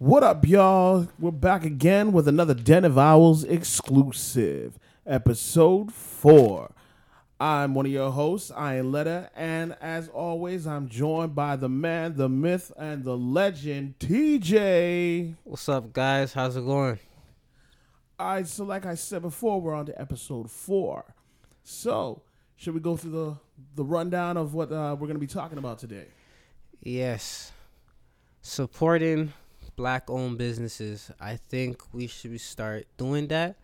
What up, y'all? We're back again with another Den of Owls exclusive, episode four. I'm one of your hosts, Ironletta, and as always, I'm joined by the man, the myth, and the legend, TJ. What's up, guys? How's it going? All right, so like I said before, we're on to episode four. So, should we go through the the rundown of what uh, we're going to be talking about today? Yes. Supporting black owned businesses. I think we should start doing that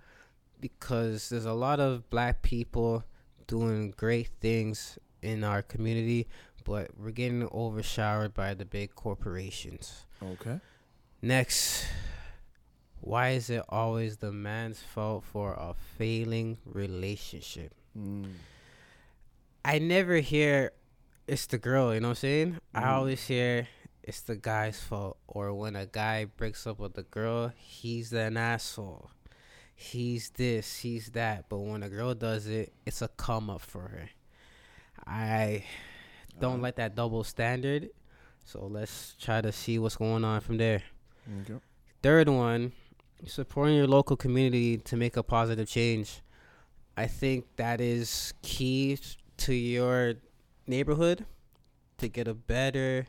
because there's a lot of black people doing great things in our community, but we're getting overshadowed by the big corporations. Okay. Next, why is it always the man's fault for a failing relationship? Mm. I never hear it's the girl, you know what I'm saying? I Mhm. always hear it's the guy's fault. Or when a guy breaks up with a girl, he's an asshole. He's this, he's that. But when a girl does it, it's a come up for her. I don't Alright. like that double standard. So let's try to see what's going on from there. Okay. Third one, supporting your local community to make a positive change. I think that is key to your neighborhood to get a better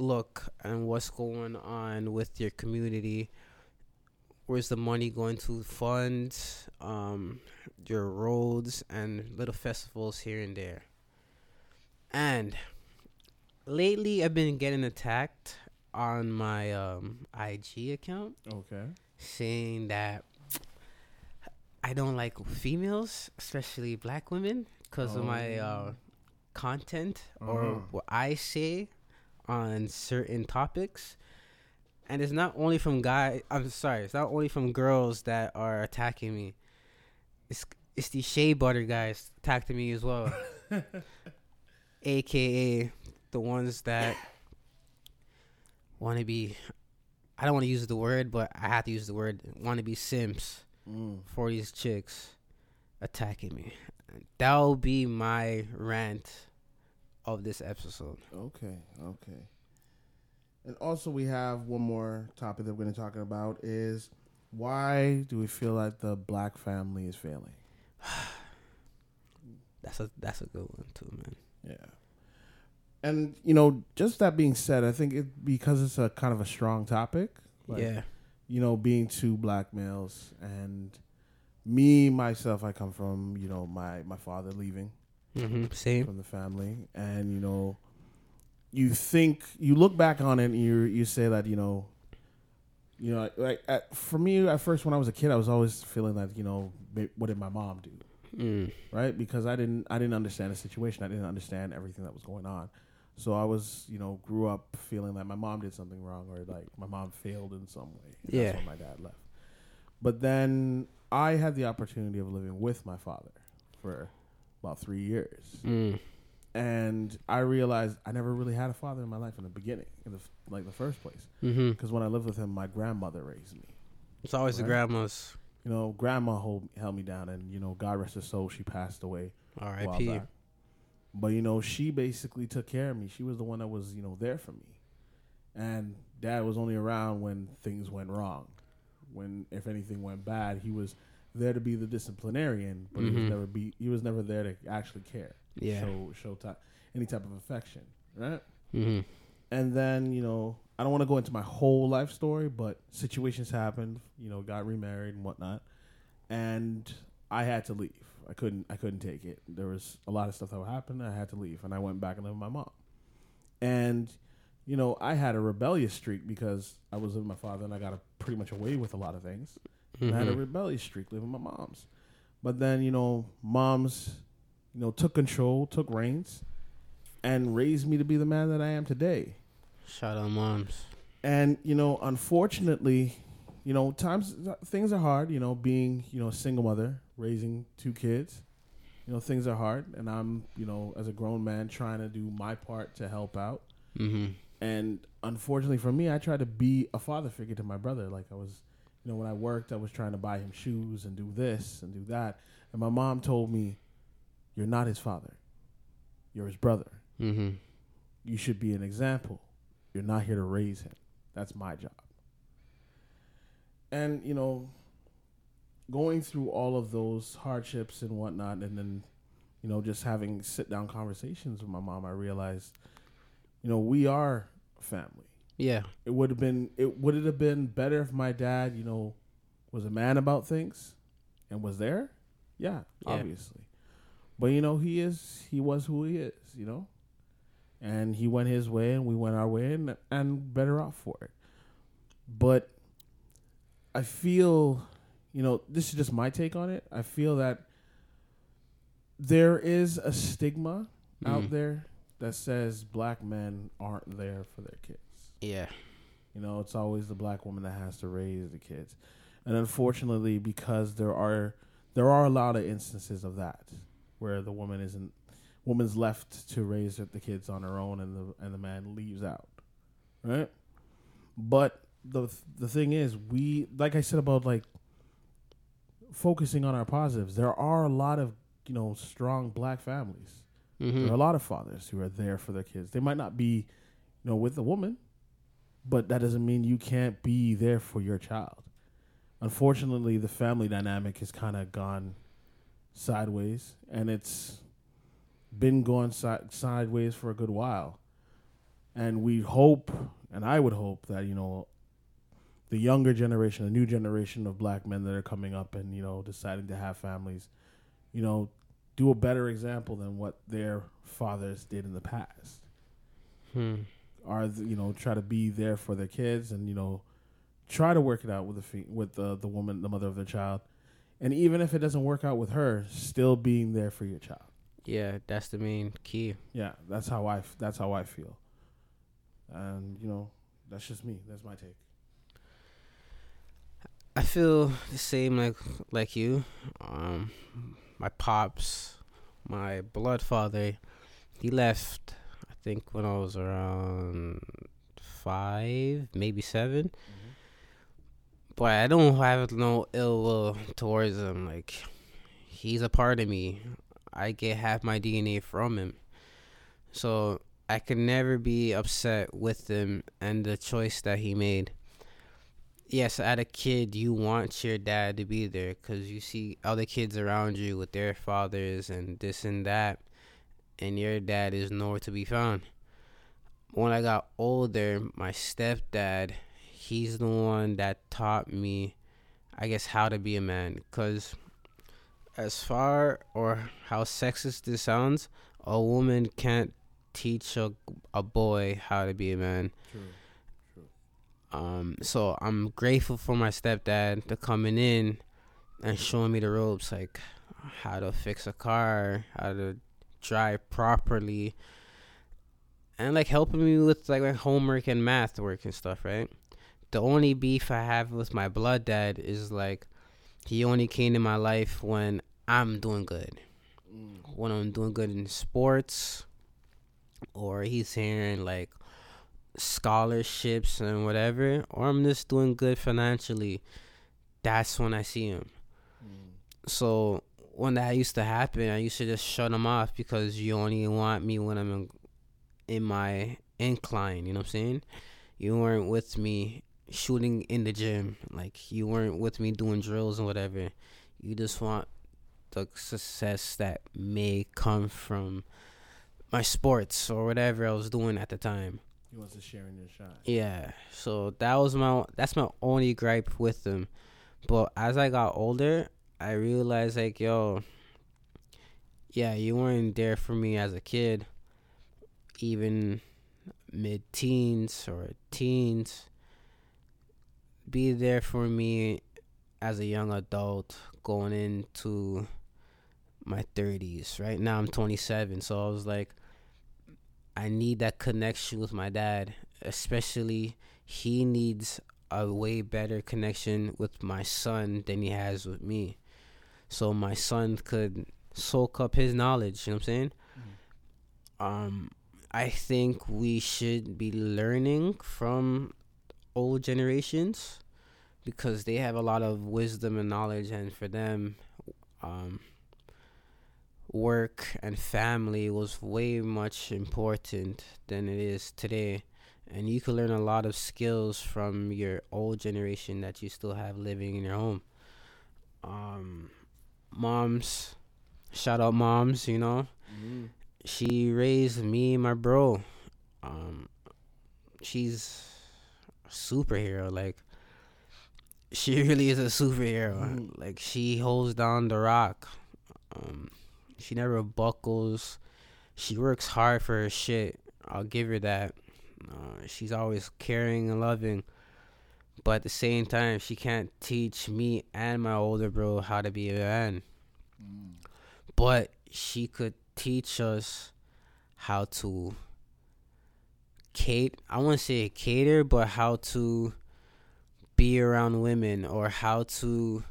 look and what's going on with your community. Where's the money going to fund um, your roads and little festivals here and there? And lately, I've been getting attacked on my um, IG account Okay. saying that I don't like females, especially black women, because of my uh, Oh. content Uh-huh. or what I say on certain topics. And it's not only from guys. I'm sorry. It's not only from girls that are attacking me. It's it's these shea butter guys attacking me as well, aka the ones that want to be. I don't want to use the word, but I have to use the word. Want to be simps Mm. for these chicks attacking me. That will be my rant of this episode. Okay, okay. And also, we have one more topic that we're going to talk about is why do we feel like the black family is failing? That's a that's a good one too, man. Yeah. And you know, just that being said, I think it because it's a kind of a strong topic. like, yeah. You know, being two black males and me myself, I come from you know my my father leaving. Hmm Same. from the family, and you know, you think you look back on it, and you you say that you know, you know, like at, for me at first when I was a kid, I was always feeling that you know, what did my mom do, Mm. right? Because I didn't I didn't understand the situation, I didn't understand everything that was going on, so I was you know grew up feeling that my mom did something wrong or like my mom failed in some way. Yeah. that's when my dad left. But then I had the opportunity of living with my father for about three years Mm. and I realized I never really had a father in my life in the beginning, in the f- like the first place. Because when I lived with him, my grandmother raised me. It's always the Right. grandmas. You know, grandma hold, held me down, and you know, God rest her soul, she passed away R.I.P. But you know, she basically took care of me. She was the one that was you know there for me, and Dad was only around when things went wrong. When if anything went bad, he was there to be the disciplinarian, but he was Mhm. never be he was never there to actually care. Yeah. show show ty- any type of affection, right? hmm And then you know, I don't want to go into my whole life story, but situations happened. You know, got remarried and whatnot, and I had to leave. I couldn't. I couldn't take it. There was a lot of stuff that happened. I had to leave, and I went back and lived with my mom. And you know, I had a rebellious streak because I was with my father, and I got a, pretty much away with a lot of things. And I had a Mhm. rebellious streak living with my mom's. But then, you know, moms, you know, took control, took reins, and raised me to be the man that I am today. Shout out moms. And, you know, unfortunately, you know, times things are hard, you know, being, you know, a single mother, raising two kids. You know, things are hard and I'm, you know, as a grown man trying to do my part to help out. hmm And unfortunately for me, I tried to be a father figure to my brother. Like I was, you know, when I worked, I was trying to buy him shoes and do this and do that. And my mom told me, "You're not his father. You're his brother. hmm You should be an example. You're not here to raise him." That's my job. And you know, going through all of those hardships and whatnot, and then you know, just having sit down conversations with my mom, I realized, you know, we are family. Yeah. It would have been it would it have been better if my dad, you know, was a man about things and was there? Yeah, Yeah. obviously. But you know, he is he was who he is, you know? And he went his way and we went our way and and better off for it. But I feel, you know, this is just my take on it. I feel that there is a stigma out Mhm. there that says black men aren't there for their kids. Yeah. You know, it's always the black woman that has to raise the kids. And unfortunately, because there are there are a lot of instances of that where the woman isn't woman's left to raise the kids on her own and the and the man leaves out. Right? But the the thing is, we like I said about like focusing on our positives. There are a lot of, you know, strong black families. There are a Mm-hmm. lot of fathers who are there for their kids. They might not be, you know, with a woman, but that doesn't mean you can't be there for your child. Unfortunately, the family dynamic has kind of gone sideways, and it's been going si- sideways for a good while. And we hope, and I would hope that you know, the younger generation, the new generation of black men that are coming up and you know deciding to have families, you know, do a better example than what their fathers did in the past. Hmm. Are you know try to be there for their kids and you know try to work it out with the fe- with the the woman, the mother of their child, and even if it doesn't work out with her, still being there for your child. Yeah, that's the main key. Yeah, that's how I f- that's how I feel. And you know, that's just me. That's my take. I feel the same like like you. Um, my pops, my blood father, he left. Think when I was around five, maybe 7 mm-hmm. But I don't have no ill will towards him. Like he's a part of me. I get half my DNA from him, so I can never be upset with him and the choice that he made. Yes, as a kid, you want your dad to be there because you see other kids around you with their fathers and this and that, and your dad is nowhere to be found. When I got older, my stepdad, he's the one that taught me, I guess, how to be a man. Because as far or how sexist this sounds, a woman can't teach a, a boy how to be a man. True. Um, so I'm grateful for my stepdad to coming in and showing me the ropes, like how to fix a car, how to drive properly, and like helping me with like my homework and math work and stuff. Right. The only beef I have with my blood dad is like he only came in my life when I'm doing good, mm. when I'm doing good in sports, or he's hearing like scholarships and whatever, or I'm just doing good financially, that's when I see him. Mm. So when that used to happen, I used to just shut them off because you only want me when I'm in, in my incline. You know what I'm saying? You weren't with me shooting in the gym. Like you weren't with me doing drills and whatever. You just want the success that may come from my sports or whatever I was doing at the time. He wants to share in your shine. Yeah, so that was my that's my only gripe with them. But as I got older, I realized like, yo, yeah, you weren't there for me as a kid, even mid teens or teens. Be there for me as a young adult going into my 30s. Right now I'm 27, so I was like I need that connection with my dad, especially he needs a way better connection with my son than he has with me. So my son could soak up his knowledge, you know what I'm saying? Um I think we should be learning from old generations because they have a lot of wisdom and knowledge and for them um work and family was way much important than it is today and you can learn a lot of skills from your old generation that you still have living in your home. Um, moms, shout out moms, you know, Mm-hmm. she raised me and my bro. Um, she's a superhero. Like, she really is a superhero. Mhm. Like, she holds down the rock. Um, she never buckles. She works hard for her shit. I'll give her that. Uh, she's always caring and loving. But at the same time, she can't teach me and my older bro how to be a man. But she could teach us how to cater. I wouldn't say cater, but how to be around women or how to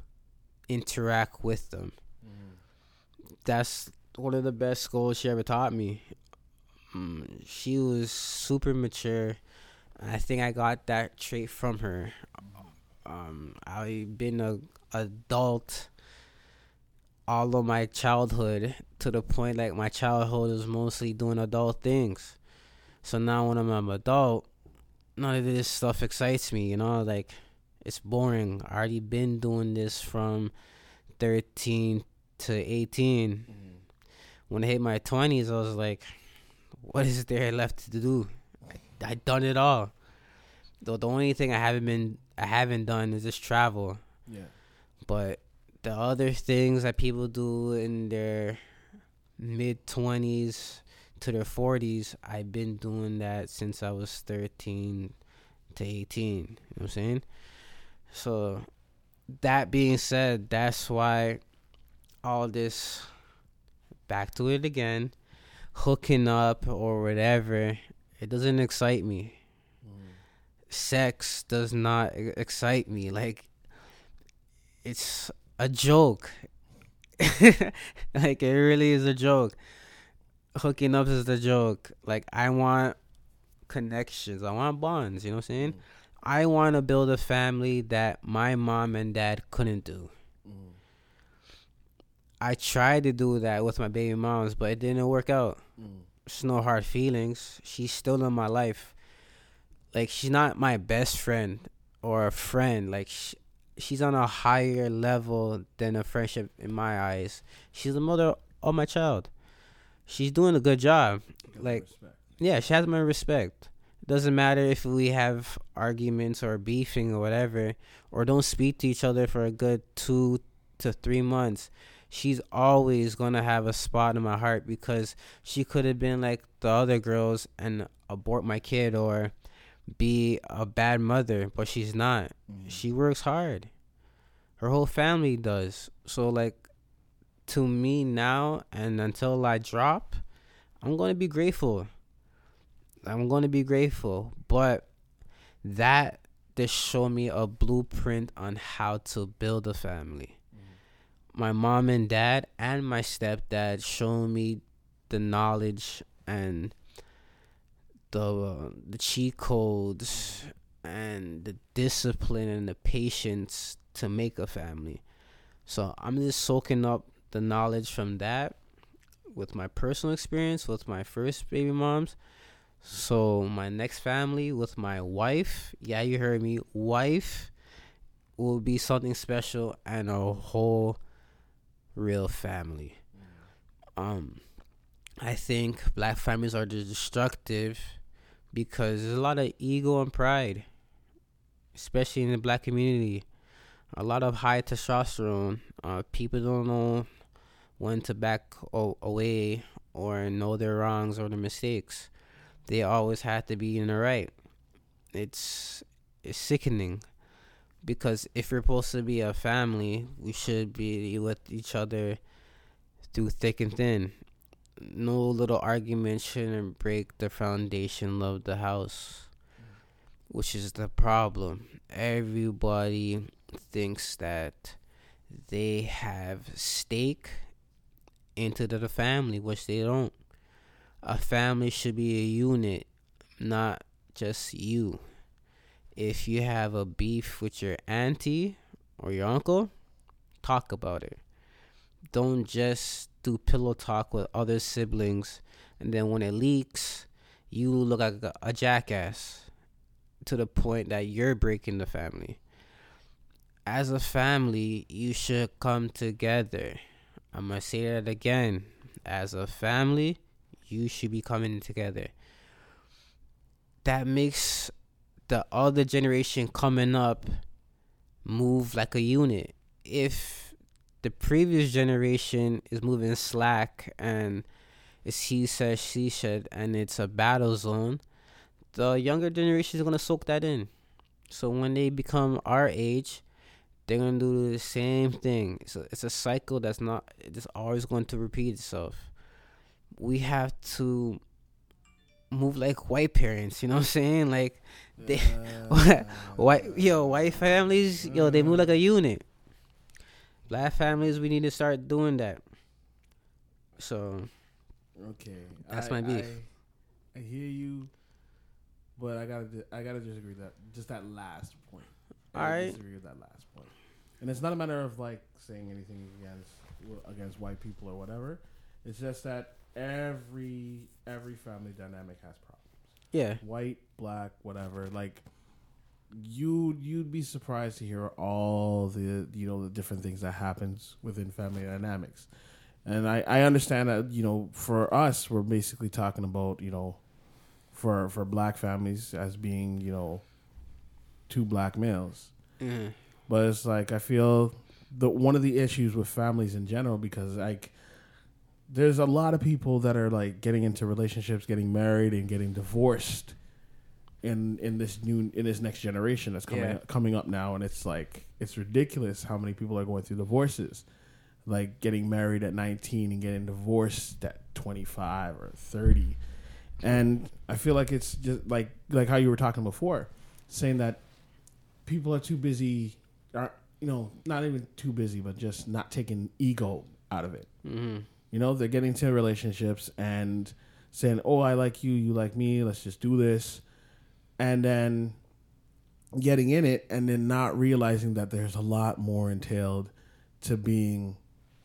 interact with them. That's one of the best skills she ever taught me. Mm, she was super mature. I think I got that trait from her. Um, I've been a adult all of my childhood to the point like my childhood was mostly doing adult things. So now when I'm an adult, none of this stuff excites me, you know, like it's boring. I already been doing this from 13 to 18. When I hit my 20s, I was like, what is there left to do? I, done it all. Though the only thing I haven't been I haven't done is just travel. Yeah. But the other things that people do in their mid 20s to their 40s, I've been doing that since I was 13 to 18. You know what I'm saying? So, that being said, that's why all this, back to it again, hooking up or whatever, it doesn't excite me. Sex does not excite me. Like, it's a joke. like it really is a joke. Hooking up is the joke. Like I want connections. I want bonds, you know what I'm saying? Mm. I want to build a family that my mom and dad couldn't do. Mm. I tried to do that with my baby moms, but it didn't work out. Mm. No hard feelings. She's still in my life. Like she's not my best friend or a friend. Like sh she's on a higher level than a friendship in my eyes. She's the mother of my child. She's doing a good job. Like yeah, she has my respect. Doesn't matter if we have arguments or beefing or whatever, or don't speak to each other for a good two to three months. She's always gonna have a spot in my heart because she could have been like the other girls and abort my kid or be a bad mother, but she's not. Mm. She works hard. Her whole family does. So like to me now and until I drop, I'm going to be grateful. I'm going to be grateful, but that just showed me a blueprint on how to build a family. My mom and dad and my stepdad showed me the knowledge and the uh, the cheat codes and the discipline and the patience to make a family. So I'm just soaking up the knowledge from that with my personal experience with my first baby moms. So my next family with my wife, yeah, you heard me, wife will be something special and a whole real family. Um I think black families are destructive because there's a lot of ego and pride, especially in the black community. A lot of high testosterone. Uh, people don't know when to back o- away or know their wrongs or their mistakes. They always have to be in the right. It's it's sickening because if you're supposed to be a family, we should be with each other through thick and thin no little argument shouldn't break the foundation of the house, which is the problem. Everybody thinks that they have stake into the family, which they don't. A family should be a unit, not just you. If you have a beef with your auntie or your uncle, talk about it. Don't just do pillow talk with other siblings and then when it leaks you look like a, jackass to the point that you're breaking the family. As a family, you should come together. I'm going to say that again. As a family, you should be coming together. That makes the other generation coming up move like a unit. If the previous generation is moving slack and it's he said, she said, and it's a battle zone, the younger generation is to soak that in. So when they become our age, they're to do the same thing. A, it's a cycle that's not, it's always going to repeat itself. We have to move like white parents, you know what I'm saying? Like, they, Uh, white, yo, white families, yo, they move like a unit. Black families, we need to start doing that. So, Okay, That's I- my beef. I, I hear you, but I gotta I gotta disagree with that just that last point. I Alright. disagree with that last point, and it's not a matter of like saying anything against against white people or whatever. It's just that every every family dynamic has problems. yeah. White, black, whatever. Like you you'd be surprised to hear all the you know the different things that happens within family dynamics. And I, I understand that, you know, for us we're basically talking about, you know, for for black families as being, you know, two black males. Mhm. But it's like I feel the one of the issues with families in general because like there's a lot of people that are like getting into relationships, getting married, and getting divorced in in this new in this next generation that's coming Yeah. coming up now, and it's like it's ridiculous how many people are going through divorces, like getting married at 19 and getting divorced at 25 or 30, and I feel like it's just like like how you were talking before, saying that people are too busy, are you know not even too busy, but just not taking ego out of it. Mhm. You know, they're getting into relationships and saying, "Oh, I like you, you like me. Let's just do this," and then getting in it and then not realizing that there's a lot more entailed to being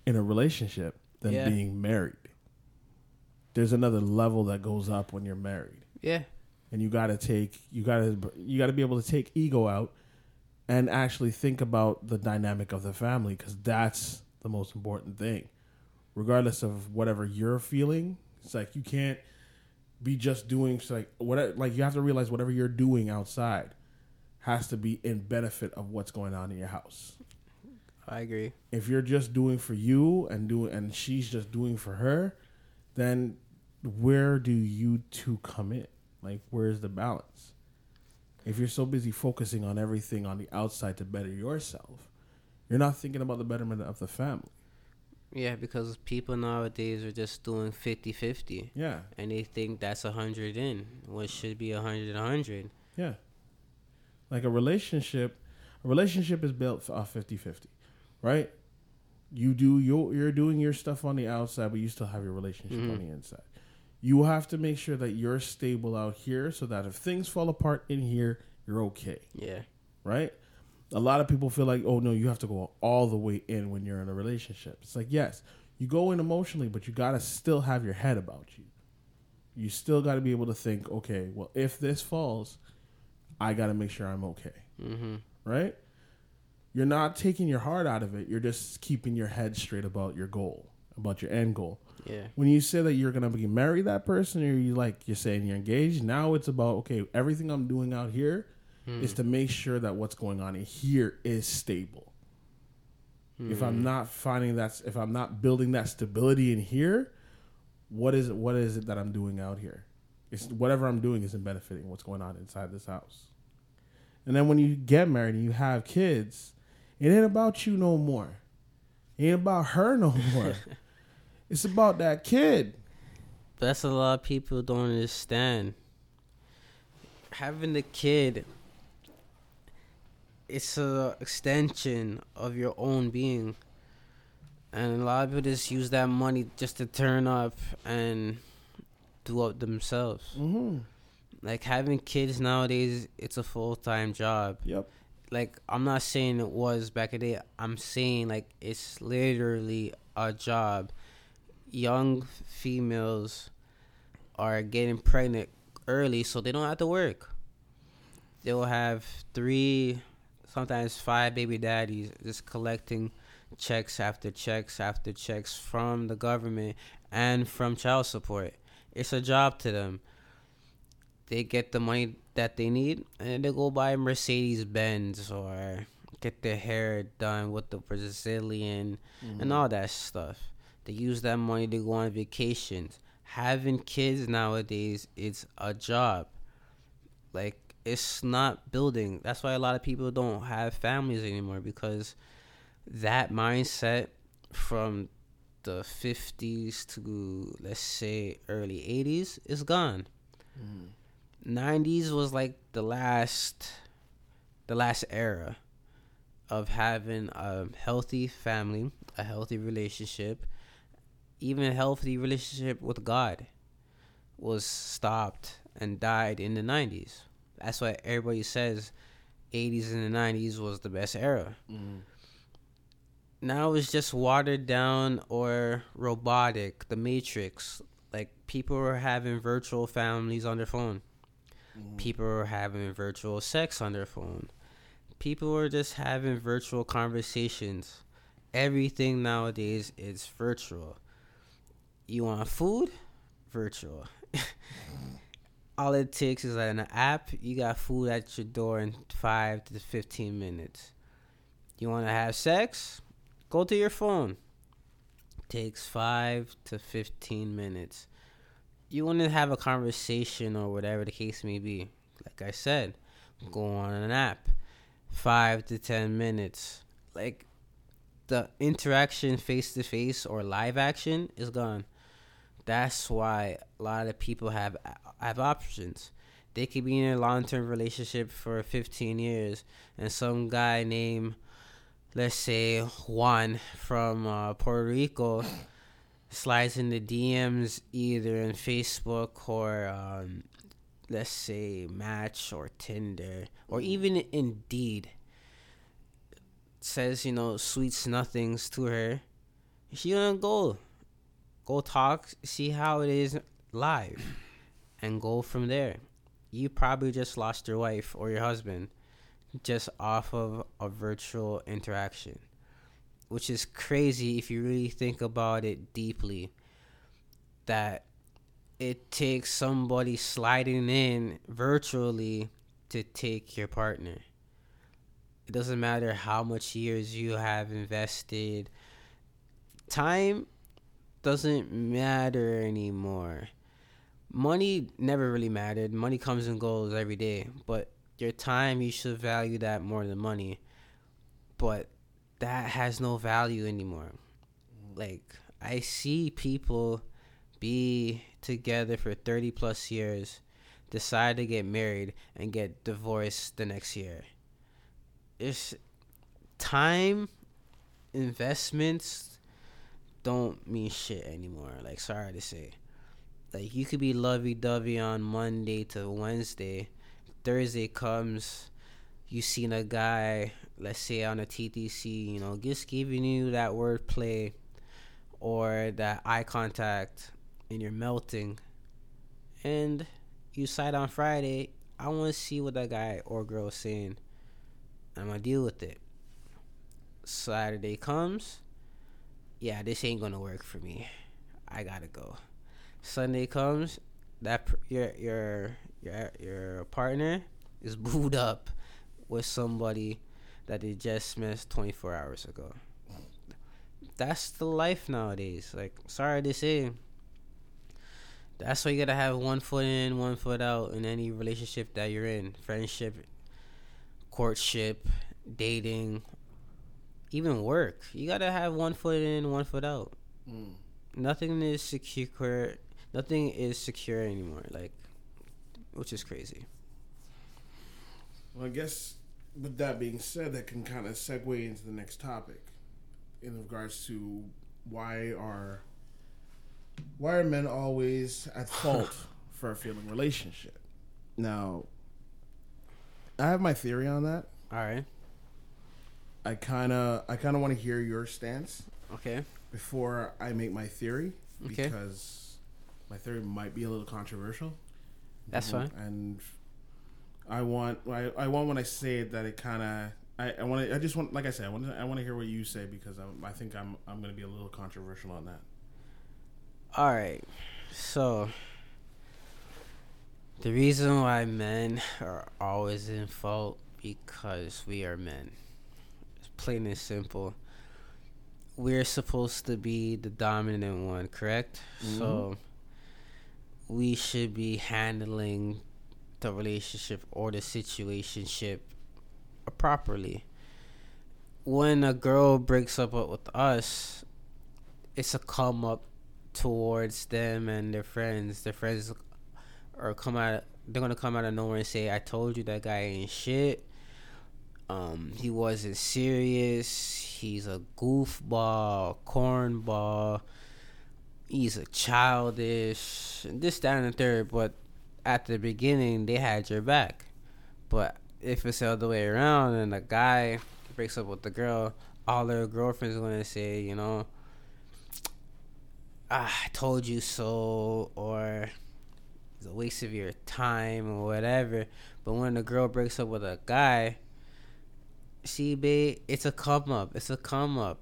in a relationship than Yeah. being married. There's another level that goes up when you're married Yeah. and you got to take you got to you got to be able to take ego out and actually think about the dynamic of the family because that's the most important thing regardless of whatever you're feeling it's like you can't be just doing like what like you have to realize whatever you're doing outside has to be in benefit of what's going on in your house I agree. if you're just doing for you and doing and she's just doing for her, then where do you two come in? Like where's the balance? If you're so busy focusing on everything on the outside to better yourself, you're not thinking about the betterment of the family. Yeah, because people nowadays are just doing 50-50 Yeah. and they think that's a 100 in, what should be a 100 100. Yeah. Like a relationship, a relationship is built off 50-50, right? You do your you're doing your stuff on the outside, but you still have your relationship on mm-hmm. the inside. You have to make sure that you're stable out here so that if things fall apart in here, you're okay, Yeah. right? A lot of people feel like, "Oh no, you have to go all the way in when you're in a relationship." It's like, "Yes, you go in emotionally, but you got to still have your head about you. You still got to be able to think, "Okay, well, if this falls, I got to make sure I'm okay." Mhm. right? You're not taking your heart out of it. You're just keeping your head straight about your goal, about your end goal. Yeah. When you say that you're gonna be marry that person, or you like you're saying you're engaged, now it's about okay, everything I'm doing out here is hmm. to make sure that what's going on in here is stable. If I'm hmm. not finding that, if I'm not building that stability in here, what is it? What is it that I'm doing out here? It's whatever I'm doing isn't benefiting what's going on inside this house. And then when you get married and you have kids, it ain't about you no more. It ain't about her no more. it's about that kid. But that's a lot of people don't understand. Having the kid, it's a extension of your own being, and a lot of people just use that money just to turn up and do up themselves. Mm-hmm. Like having kids nowadays, it's a full time job. Yep. Like I'm not saying it was back in the day. I'm saying like it's literally a job. Young females are getting pregnant early, so they don't have to work. they will have three, sometimes five baby daddies just collecting checks after checks after checks from the government and from child support. It's a job to them. They get the money that they need and they go buy Mercedes Benz or get their hair done with the Brazilian Mm-hmm. and all that stuff. They use that money to go on vacations. Having kids nowadays, is a job. Like it's not building. That's why a lot of people don't have families anymore because that mindset from the 50s to let's say early 80s is gone. Mm. 90s was like the last the last era of having a healthy family, a healthy relationship, even a healthy relationship with God was stopped and died in the 90s. That's why everybody says 80s and the 90s was the best era. Mm-hmm. Now it's just watered down or robotic, the matrix. Like people are having virtual families on their phone. Mm-hmm. People are having virtual sex on their phone. People are just having virtual conversations. Everything nowadays is virtual. You want food? Virtual. All it takes is an app. You got food at your door in five to fifteen minutes. You want to have sex? Go to your phone. Takes five to fifteen minutes. You want to have a conversation or whatever the case may be. Like I said, go on an app. Five to ten minutes. Like the interaction face to face or live action is gone. That's why a lot of people have have options. They could be in a long term relationship for 15 years, and some guy named, let's say Juan from uh, Puerto Rico, slides in the DMs either in Facebook or um, let's say Match or Tinder or even Indeed. Says you know sweets nothings to her. She gonna go, go talk, see how it is live, and go from there. You probably just lost your wife or your husband just off of a virtual interaction, which is crazy if you really think about it deeply. That it takes somebody sliding in virtually to take your partner. It doesn't matter how much years you have invested. Time doesn't matter anymore. Money never really mattered. Money comes and goes every day, but your time you should value that more than money. But that has no value anymore. Like I see people be together for 30 plus years, decide to get married and get divorced the next year. It's time investments don't mean shit anymore. Like sorry to say. Like you could be lovey dovey on Monday to Wednesday. Thursday comes, you seen a guy, let's say on a TTC, you know, just giving you that wordplay or that eye contact and you're melting. And you decide on Friday, I want to see what that guy or girl is saying. I'm to deal with it. Saturday comes, yeah, this ain't to work for me. I got to go. Sunday comes, that your your your your partner is booed up with somebody that they just missed 24 hours ago. That's the life nowadays. Like, sorry to say, that's why you gotta have one foot in, one foot out in any relationship that you're in. Friendship, courtship, dating, even work. You gotta have one foot in, one foot out. Mm. Nothing is secure. Nothing is secure anymore. Like, which is crazy. Well, I guess with that being said, that can kind of segue into the next topic in regards to why are why are men always at fault for a failing relationship? Now, I have my theory on that. All right. I kind of I kind of want to hear your stance Okay. before I make my theory Okay. because my theory might be a little controversial. That's fine. And I want I, I want when I say it that it kind of I, I want to I just want like I said I want to I want to hear what you say because I, I think I'm I'm going to be a little controversial on that. All right. So the reason why men are always in fault because we are men. Plain and simple. We're supposed to be the dominant one, correct? Mhm. So we should be handling the relationship or the situationship properly. When a girl breaks up with us, it's a come up towards them and their friends. Their friends are come out. They're gonna come out of nowhere and say, "I told you that guy ain't shit. Um, he wasn't serious. He's a goofball, cornball. He's a childish, this, that, and the third. But at the beginning, they had your back. But if it's the other way around, and the guy breaks up with the girl, all their girlfriends gonna say, you know, ah, I told you so, or it's a waste of your time, or whatever. But when the girl breaks up with a guy, see, babe, it's a come up. It's a come up.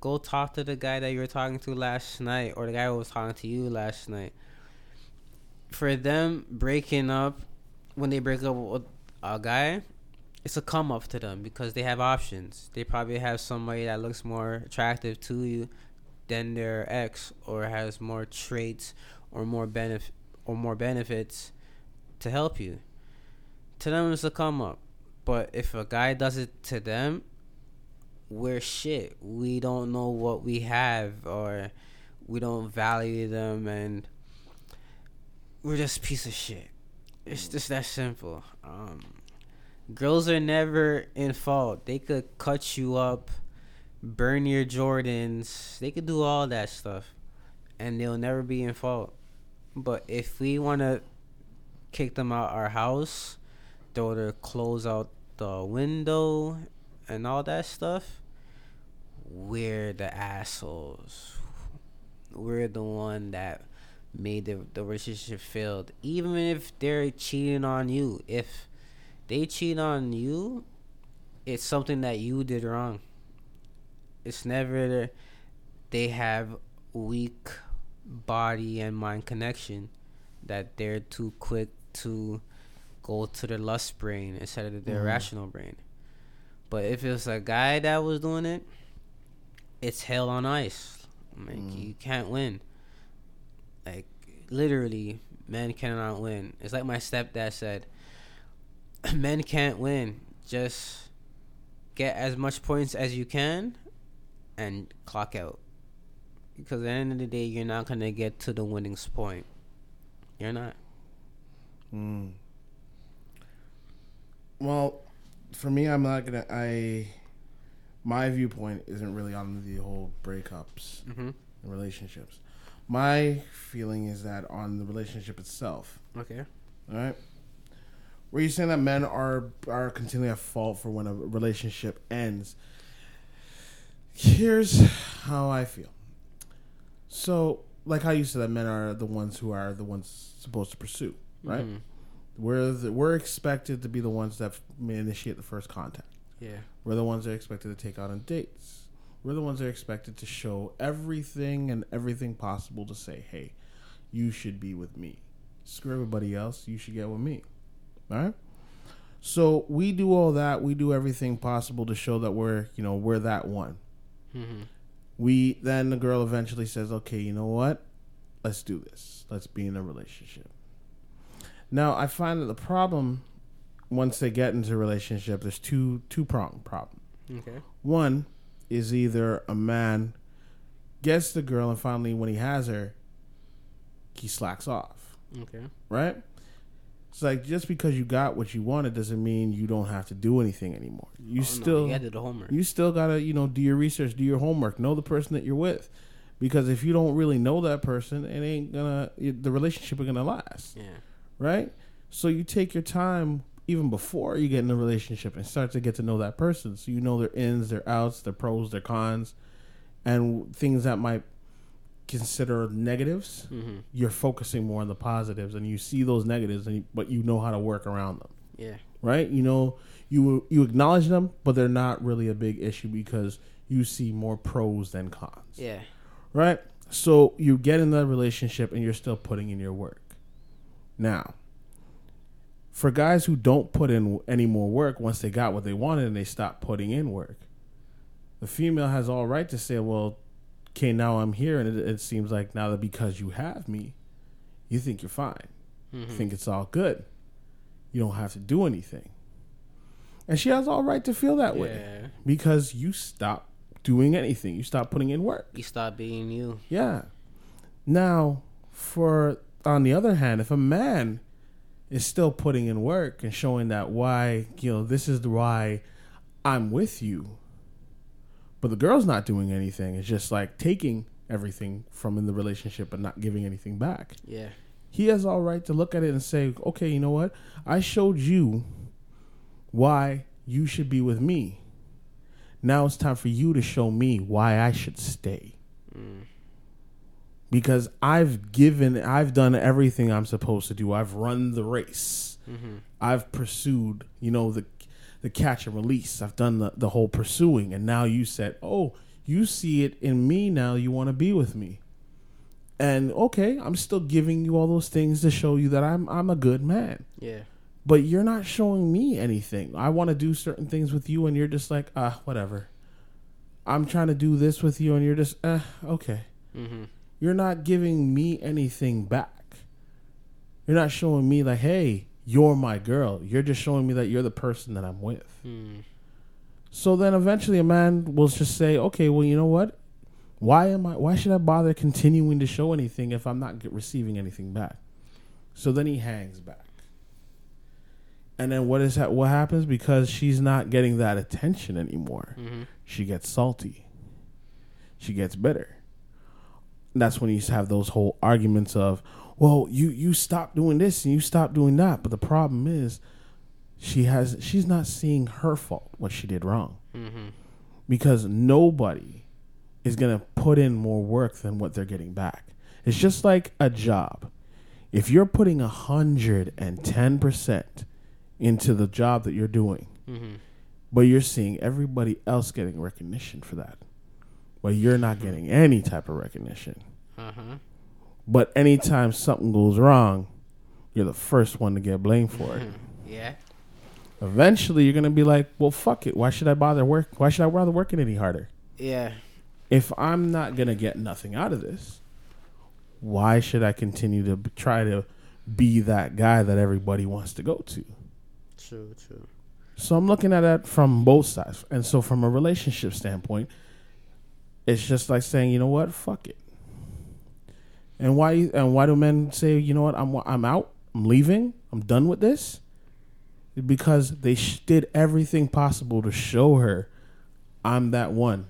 Go talk to the guy that you were talking to last night, or the guy who was talking to you last night. For them breaking up, when they break up with a guy, it's a come up to them because they have options. They probably have somebody that looks more attractive to you than their ex, or has more traits or more benefit or more benefits to help you. To them, it's a come up. But if a guy does it to them, we're shit. We don't know what we have, or we don't value them, and we're just piece of shit. It's just that simple. Um, girls are never in fault. They could cut you up, burn your Jordans. They could do all that stuff, and they'll never be in fault. But if we want to kick them out our house, their clothes out the window, and all that stuff, we're the assholes. We're the one that made the, the relationship failed. Even if they're cheating on you, if they cheat on you, it's something that you did wrong. It's never they have weak body and mind connection that they're too quick to go to the lust brain instead of their Mhm. rational brain. But if it's a guy that was doing it, it's hell on ice. Like Mm. you can't win. Like literally, men cannot win. It's like my stepdad said, men can't win. Just get as much points as you can and clock out. Because at the end of the day, you're not gonna get to the winnings point. You're not. Mm. Well, for me, I'm not gonna. I my viewpoint isn't really on the whole breakups Mm-hmm. and relationships. My feeling is that on the relationship itself. Okay. All right. Were you saying that men are are continually at fault for when a relationship ends? Here's how I feel. So, like how you said that men are the ones who are the ones supposed to pursue, right? Mhm. We're the, we're expected to be the ones that may initiate the first contact. Yeah. We're the ones that are expected to take out on dates. We're the ones that are expected to show everything and everything possible to say, "Hey, you should be with me. Screw everybody else. You should get with me." All right. So we do all that. We do everything possible to show that we're, you know, we're that one. Mm-hmm. We then the girl eventually says, "Okay, you know what? Let's do this. Let's be in a relationship." Now, I find that the problem once they get into a relationship, there's two two prong problem. Okay. One is either a man gets the girl and finally when he has her, he slacks off, Okay. right? It's like just because you got what you wanted doesn't mean you don't have to do anything anymore. You Oh, no, still you do the homework. you still gotta you know do your research, do your homework, know the person that you're with, because if you don't really know that person, it ain't gonna it, the relationship ain't gonna last, yeah. Right? So you take your time even before you get in a relationship and start to get to know that person, so you know their ins, their outs, their pros, their cons, and things that might consider negatives. Mm-hmm. You're focusing more on the positives, and you see those negatives, and you, but you know how to work around them. Yeah. Right? You know, you you acknowledge them, but they're not really a big issue because you see more pros than cons. Yeah. Right? So you get in that relationship and you're still putting in your work. Now, for guys who don't put in any more work once they got what they wanted and they stop putting in work, the female has all right to say, well, okay, now I'm here, and it, it seems like now that because you have me, you think you're fine, Mhm. you think it's all good, you don't have to do anything, and she has all right to feel that way because you stop doing anything, you stop putting in work. You stop being you. Yeah. Now, for on the other hand, if a man is still putting in work and showing that why, you know, this is the why I'm with you, but the girl's not doing anything, it's just like taking everything from in the relationship and not giving anything back. Yeah. He has all right to look at it and say, okay, you know what? I showed you why you should be with me. Now it's time for you to show me why I should stay Mm. Because I've given, I've done everything I'm supposed to do. I've run the race. Mm-hmm. I've pursued, you know, the the catch and release. I've done the, the whole pursuing, and now you said, "Oh, you see it in me now. You want to be with me." And okay, I'm still giving you all those things to show you that I'm I'm a good man. Yeah. But you're not showing me anything. I want to do certain things with you, and you're just like, ah, whatever. I'm trying to do this with you, and you're just, eh, okay. Mm-hmm. You're not giving me anything back. You're not showing me like, hey, you're my girl. You're just showing me that you're the person that I'm with. Mm. So then eventually a man will just say, okay, well, you know what? Why am I? Why should I bother continuing to show anything if I'm not receiving anything back? So then he hangs back. And then what is that? What happens because she's not getting that attention anymore? Mm-hmm. she gets salty. She gets bitter. That's when you have those whole arguments of, well, you you stop doing this and you stop doing that. But the problem is, she has she's not seeing her fault what she did wrong Mm-hmm. because nobody is gonna put in more work than what they're getting back. It's just like a job. If you're putting a hundred and ten percent into the job that you're doing, Mm-hmm. but you're seeing everybody else getting recognition for that. But you're not getting any type of recognition. Uh-huh. But anytime something goes wrong, you're the first one to get blamed for it. Yeah. Eventually, you're gonna be like, "Well, fuck it. Why should I bother work? Why should I bother working any harder? Yeah. If I'm not gonna get nothing out of this, why should I continue to b- try to be that guy that everybody wants to go to?" True. True. So I'm looking at it from both sides. And so from a relationship standpoint, it's just like saying, you know what, fuck it. And why and why do men say, you know what, I'm I'm out, I'm leaving, I'm done with this? Because they sh- did everything possible to show her I'm that one.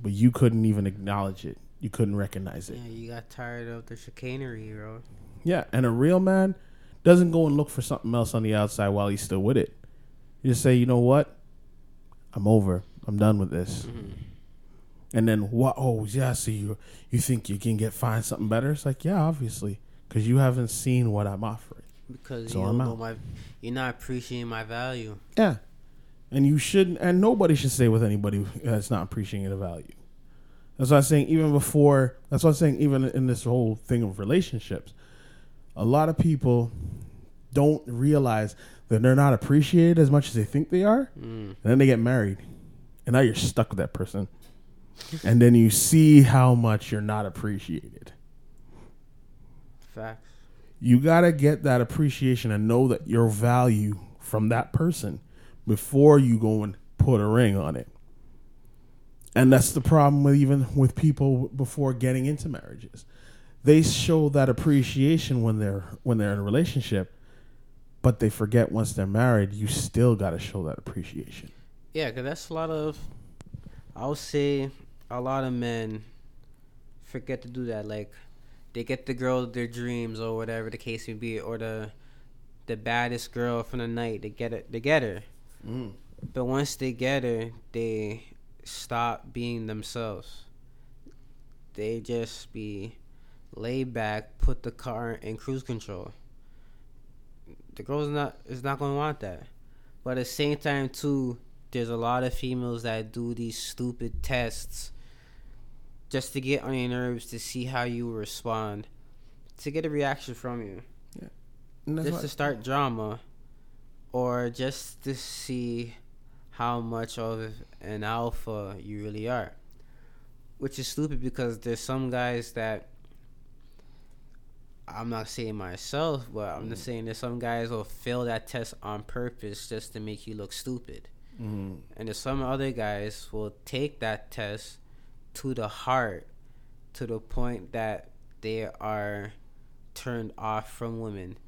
But you couldn't even acknowledge it. You couldn't recognize it. Yeah. You got tired of the chicanery, bro. Yeah, and a real man doesn't go and look for something else on the outside while he's still with it. You just say, you know what? I'm over. I'm done with this. Mm-hmm. And then what? Oh, yeah. So you you think you can get find something better? It's like, yeah, obviously, because you haven't seen what I'm offering. Because So you don't know my, you're not appreciating my value. Yeah, and you shouldn't. And nobody should stay with anybody that's not appreciating the value. That's what I'm saying. Even before, that's what I'm saying. Even in this whole thing of relationships, a lot of people don't realize that they're not appreciated as much as they think they are. Mm. And then they get married, and now you're stuck with that person. And then you see how much you're not appreciated. Facts. You gotta get that appreciation and know that your value from that person before you go and put a ring on it. And that's the problem with even with people before getting into marriages. They show that appreciation when they're when they're in a relationship, but they forget once they're married, you still gotta show that appreciation. Yeah, because that's a lot of, I would say, a lot of men forget to do that. Like, they get the girl of their dreams or whatever the case may be, or the the baddest girl from the night. They get it. They get her. Mm. But once they get her, they stop being themselves. They just be laid back, put the car in cruise control. the girl's not is not gonna want that. But at the same time too, there's a lot of females that do these stupid tests just to get on your nerves to see how you respond, to get a reaction from you, just to start drama, or just to see how much of an alpha you really are. Which is stupid because there's some guys that I'm not saying myself, but I'm just saying there's some guys will fail that test on purpose just to make you look stupid. Mm-hmm. And there's some other guys will take that test to the heart to the point that they are turned off from women.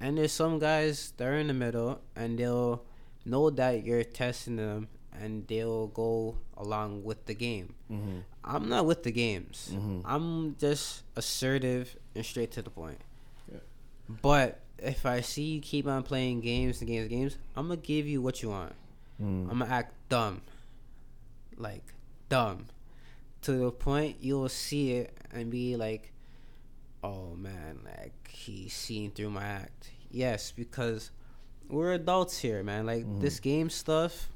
And there's some guys that are in the middle and they'll know that you're testing them and they'll go along with the game. Mm-hmm. I'm not with the games. Mhm. I'm just assertive and straight to the point. Yeah. But if I see you keep on playing games and games and games, I'm gonna give you what you want. Mm. I'm gonna act dumb, like dumb, to the point you'll see it and be like, "Oh man, like he's seeing through my act." Yes, because we're adults here, man. Like Mhm. this game stuff.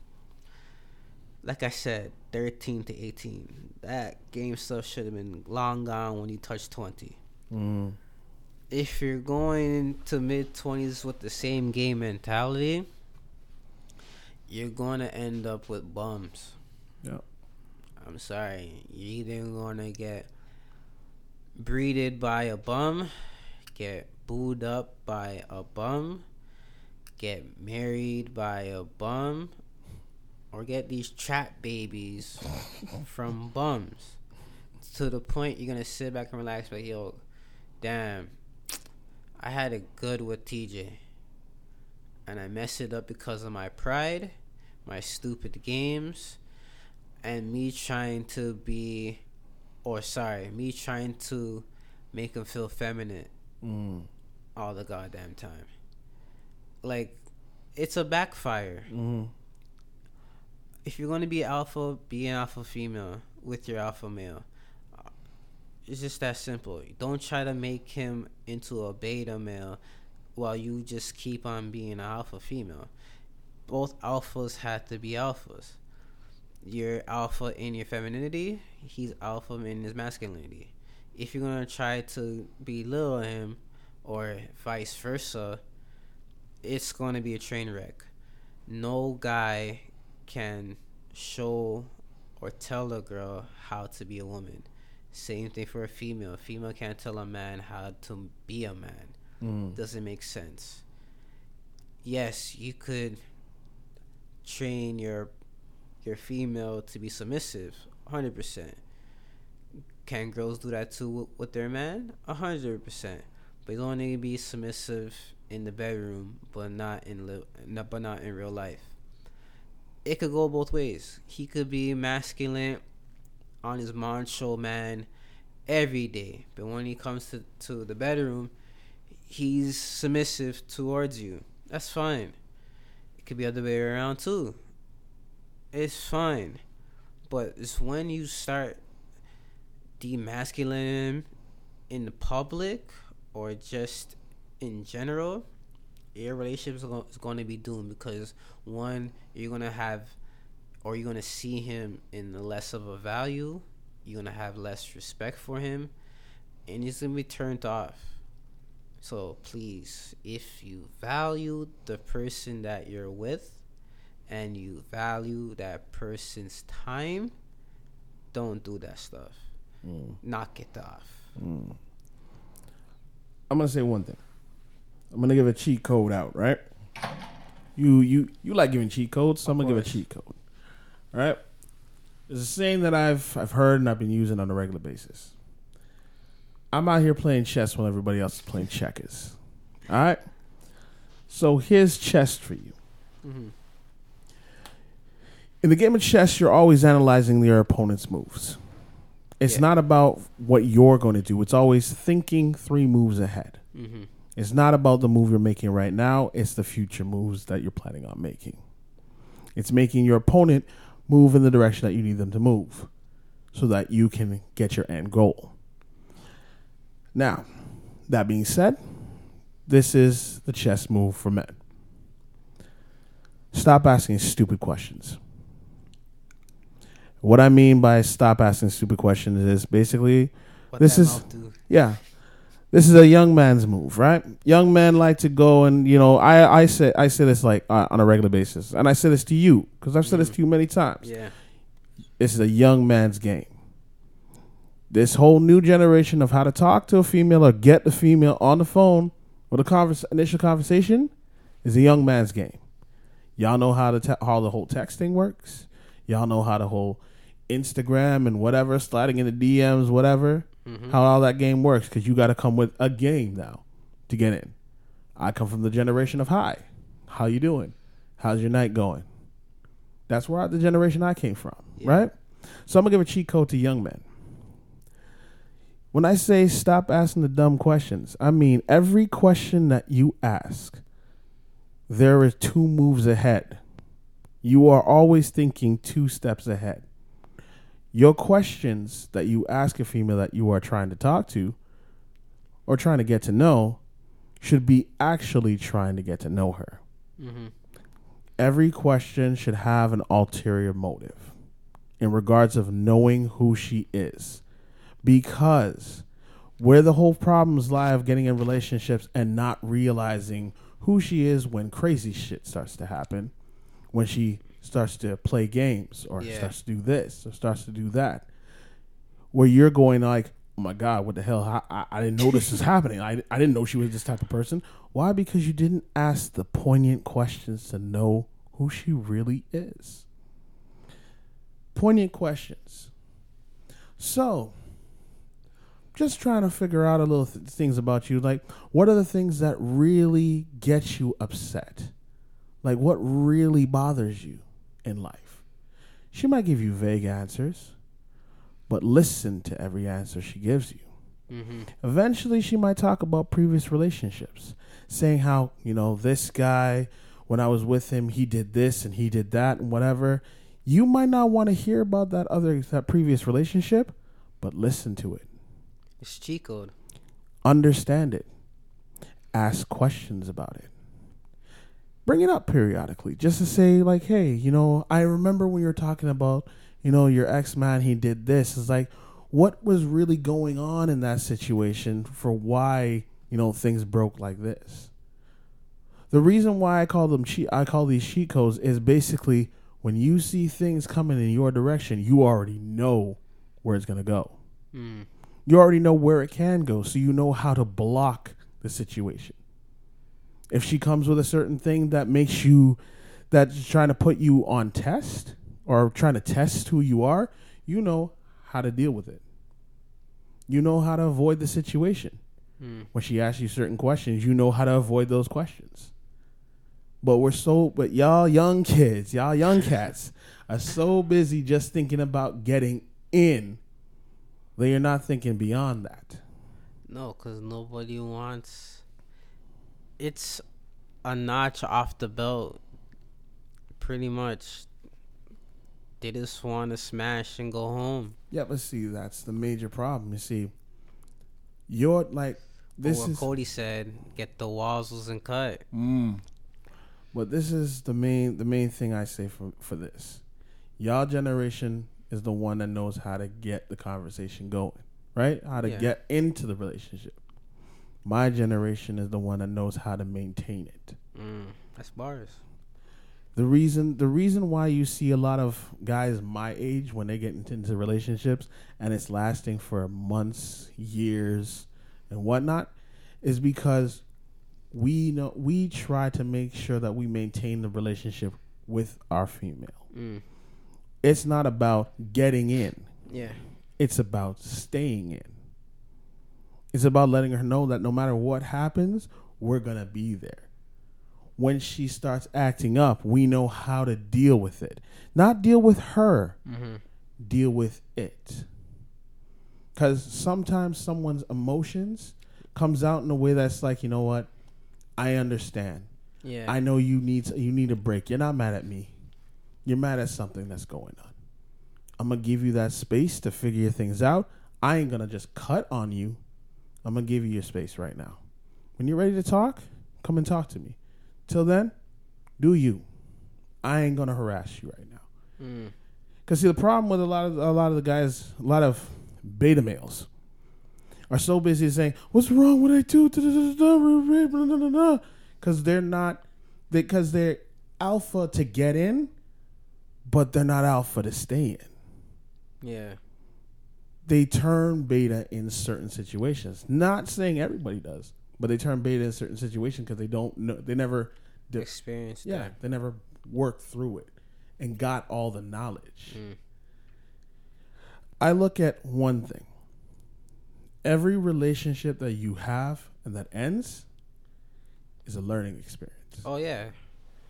Like I said, 13 to 18. That game stuff should have been long gone when you touched 20. Mm. If you're going into mid 20s with the same game mentality, you're going to end up with bums. Yeah. I'm sorry. You're either going to get breeded by a bum, get booed up by a bum, get married by a bum, or get these trap babies from bums. To the point you're going to sit back and relax, like, yo, damn, I had it good with TJ. And I mess it up because of my pride, my stupid games, and me trying to be, or sorry, me trying to make him feel feminine Mm. all the goddamn time. Like, it's a backfire. Mm. If you're going to be alpha, be an alpha female with your alpha male. It's just that simple. Don't try to make him into a beta male while you just keep on being alpha female. Both alphas have to be alphas. You're alpha in your femininity, he's alpha in his masculinity. If you're gonna try to belittle him or vice versa, it's gonna be a train wreck. No guy can show or tell a girl how to be a woman. Same thing for a female. A female can't tell a man how to be a man. Mm. Doesn't make sense. Yes, you could train your your female to be submissive, hundred percent. Can girls do that too with, their man? hundred percent. But you don't need to be submissive in the bedroom, but not in li- not, but not in real life. It could go both ways. He could be masculine on his macho man every day, but when he comes to, to the bedroom, he's submissive towards you. That's fine. It could be other way around too. It's fine. But it's when you start demasculating him in the public or just in general, your relationship is going to be doomed because one, you're going to have or you're going to see him in less of a value. You're going to have less respect for him and he's going to be turned off. So please, if you value the person that you're with and you value that person's time, don't do that stuff. Mm. Knock it off. Mm. I'm gonna say one thing. I'm gonna give a cheat code out, right? You you you like giving cheat codes, so I'm gonna give a cheat code. All right? There's a saying that I've I've heard and I've been using on a regular basis. I'm out here playing chess while everybody else is playing checkers. All right? So here's chess for you. Mm-hmm. In the game of chess, you're always analyzing your opponent's moves. It's Yeah. not about what you're going to do. It's always thinking three moves ahead. Mm-hmm. It's not about the move you're making right now. It's the future moves that you're planning on making. It's making your opponent move in the direction that you need them to move so that you can get your end goal. Now, that being said, this is the chess move for men. Stop asking stupid questions. What I mean by stop asking stupid questions is basically, What This is yeah, this is a young man's move, right? Young men like to go and you know, I I say I say this like uh, on a regular basis, and I say this to you because I've said this Mhm. to you many times. Yeah. This is a young man's game. This whole new generation of how to talk to a female or get the female on the phone with a convers- initial conversation is a young man's game. Y'all know how the te- how the whole texting works. Y'all know how the whole Instagram and whatever sliding in the DMs, whatever, Mm-hmm. how all that game works. Because you got to come with a game now to get in. I come from the generation of hi, how you doing? How's your night going? That's where I, the generation I came from, Yeah. right? So I'm gonna give a cheat code to young men. When I say stop asking the dumb questions, I mean every question that you ask, there are two moves ahead. You are always thinking two steps ahead. Your questions that you ask a female that you are trying to talk to or trying to get to know should be actually trying to get to know her. Mm-hmm. Every question should have an ulterior motive in regards of knowing who she is. Because where the whole problems lie of getting in relationships and not realizing who she is when crazy shit starts to happen, when she starts to play games or Yeah. starts to do this or starts to do that, where you're going like, oh my God, what the hell? I, I, I didn't know this was happening. I, I didn't know she was this type of person. Why? Because you didn't ask the poignant questions to know who she really is. Poignant questions. So, just trying to figure out a little th- things about you. Like, what are the things that really get you upset? Like, what really bothers you in life? She might give you vague answers, but listen to every answer she gives you. Mm-hmm. Eventually, she might talk about previous relationships, saying how, you know, this guy, when I was with him, he did this and he did that and whatever. You might not want to hear about that other, that previous relationship, but listen to it. It's cheat code. Understand it. Ask questions about it. Bring it up periodically just to say, like, hey, you know, I remember when you were talking about, you know, your ex man, he did this. It's like, what was really going on in that situation for why, you know, things broke like this? The reason why I call them cheat, I call these cheat codes is basically when you see things coming in your direction, you already know where it's going to go Mm. You already know where it can go, so you know how to block the situation. If she comes with a certain thing that makes you, that's trying to put you on test or trying to test who you are, you know how to deal with it. You know how to avoid the situation. Mm. When she asks you certain questions, you know how to avoid those questions. But we're so, but y'all young kids, y'all young cats are so busy just thinking about getting in that you're not thinking beyond that. No, because nobody wants. It's a notch off the belt. Pretty much. They just want to smash and go home. Yeah, but see, that's the major problem. You see, you're like This this what is, Cody said. Get the wazzles and cut. mm, but this is the main the main thing I say for for this. Y'all generation is the one that knows how to get the conversation going, right? How to Yeah. get into the relationship. My generation is the one that knows how to maintain it. Mm. That's bars. The reason the reason why you see a lot of guys my age when they get into, into relationships and it's lasting for months, years, and whatnot, is because we know we try to make sure that we maintain the relationship with our female. Mm. It's not about getting in. Yeah. It's about staying in. It's about letting her know that no matter what happens, we're going to be there. When she starts acting up, we know how to deal with it. Not deal with her, Mm-hmm. deal with it. Cuz sometimes someone's emotions comes out in a way that's like, you know what? I understand. Yeah. I know you need you need a break. You're not mad at me. You're mad at something that's going on. I'm gonna give you that space to figure things out. I ain't gonna just cut on you. I'm gonna give you your space right now. When you're ready to talk, come and talk to me. Till then, do you. I ain't gonna harass you right now. Mm. Cause see, the problem with a lot of a lot of the guys, a lot of beta males, are so busy saying, "What's wrong? What I do?" Because they're not, because they're alpha to get in, but they're not alpha to stay in. Yeah. They turn beta in certain situations. Not saying everybody does, but they turn beta in certain situations because they don't know. They never The- Experience. Yeah, that. they never worked through it and got all the knowledge. Mm. I look at one thing. Every relationship that you have and that ends is a learning experience. Oh yeah.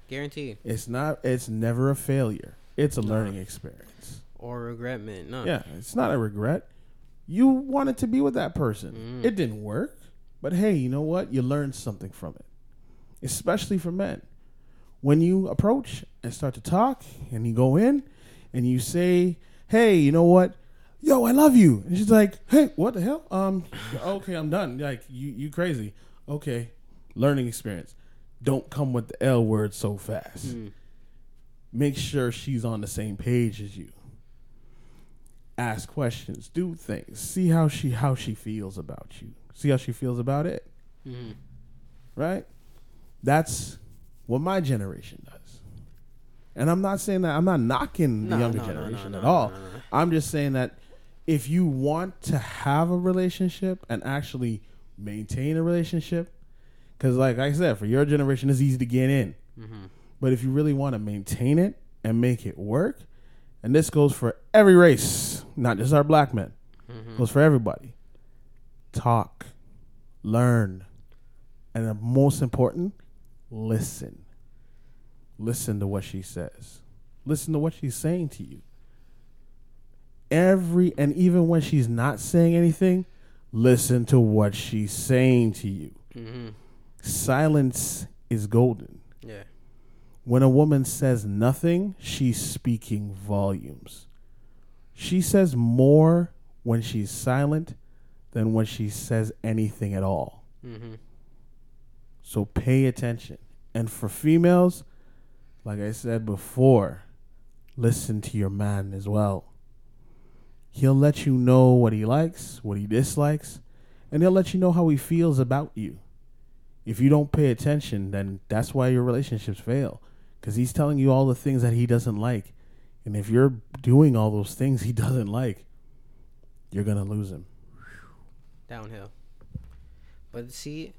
Guaranteed. It's not it's never a failure. It's a No. learning experience. Or regretment. No. Yeah, it's not a regret. You wanted to be with that person. Mhm. It didn't work. But hey, you know what? You learned something from it. Especially for men. When you approach and start to talk and you go in and you say, Hey, you know what? Yo, I love you. And she's like, Hey, what the hell? Um, okay, I'm done. Like, you you crazy. Okay. Learning experience. Don't come with the L word so fast Mm. Make sure she's on the same page as you. Ask questions do things see how she how she feels about you. See how she feels about it. Mhm. right? That's what my generation does. And i'm not saying that i'm not knocking the younger no, no, no, generation no, at no, all. no, no. i'm just saying that if you want to have a relationship and actually maintain a relationship because like i said for your generation it's easy to get in. Mhm. But if you really want to maintain it and make it work, and this goes for every race, not just our black men, Mhm. goes for everybody. Talk, learn, and the most important, listen. Listen to what she says. Listen to what she's saying to you. Every and even when she's not saying anything, listen to what she's saying to you. Mhm. Silence is golden. When a woman says nothing, she's speaking volumes. She says more when she's silent than when she says anything at all. Mhm. So pay attention. And for females, like I said before, listen to your man as well. He'll let you know what he likes, what he dislikes, and he'll let you know how he feels about you. If you don't pay attention, then that's why your relationships fail. Because he's telling you all the things that he doesn't like. And if you're doing all those things he doesn't like, you're going to lose him. Downhill. But see,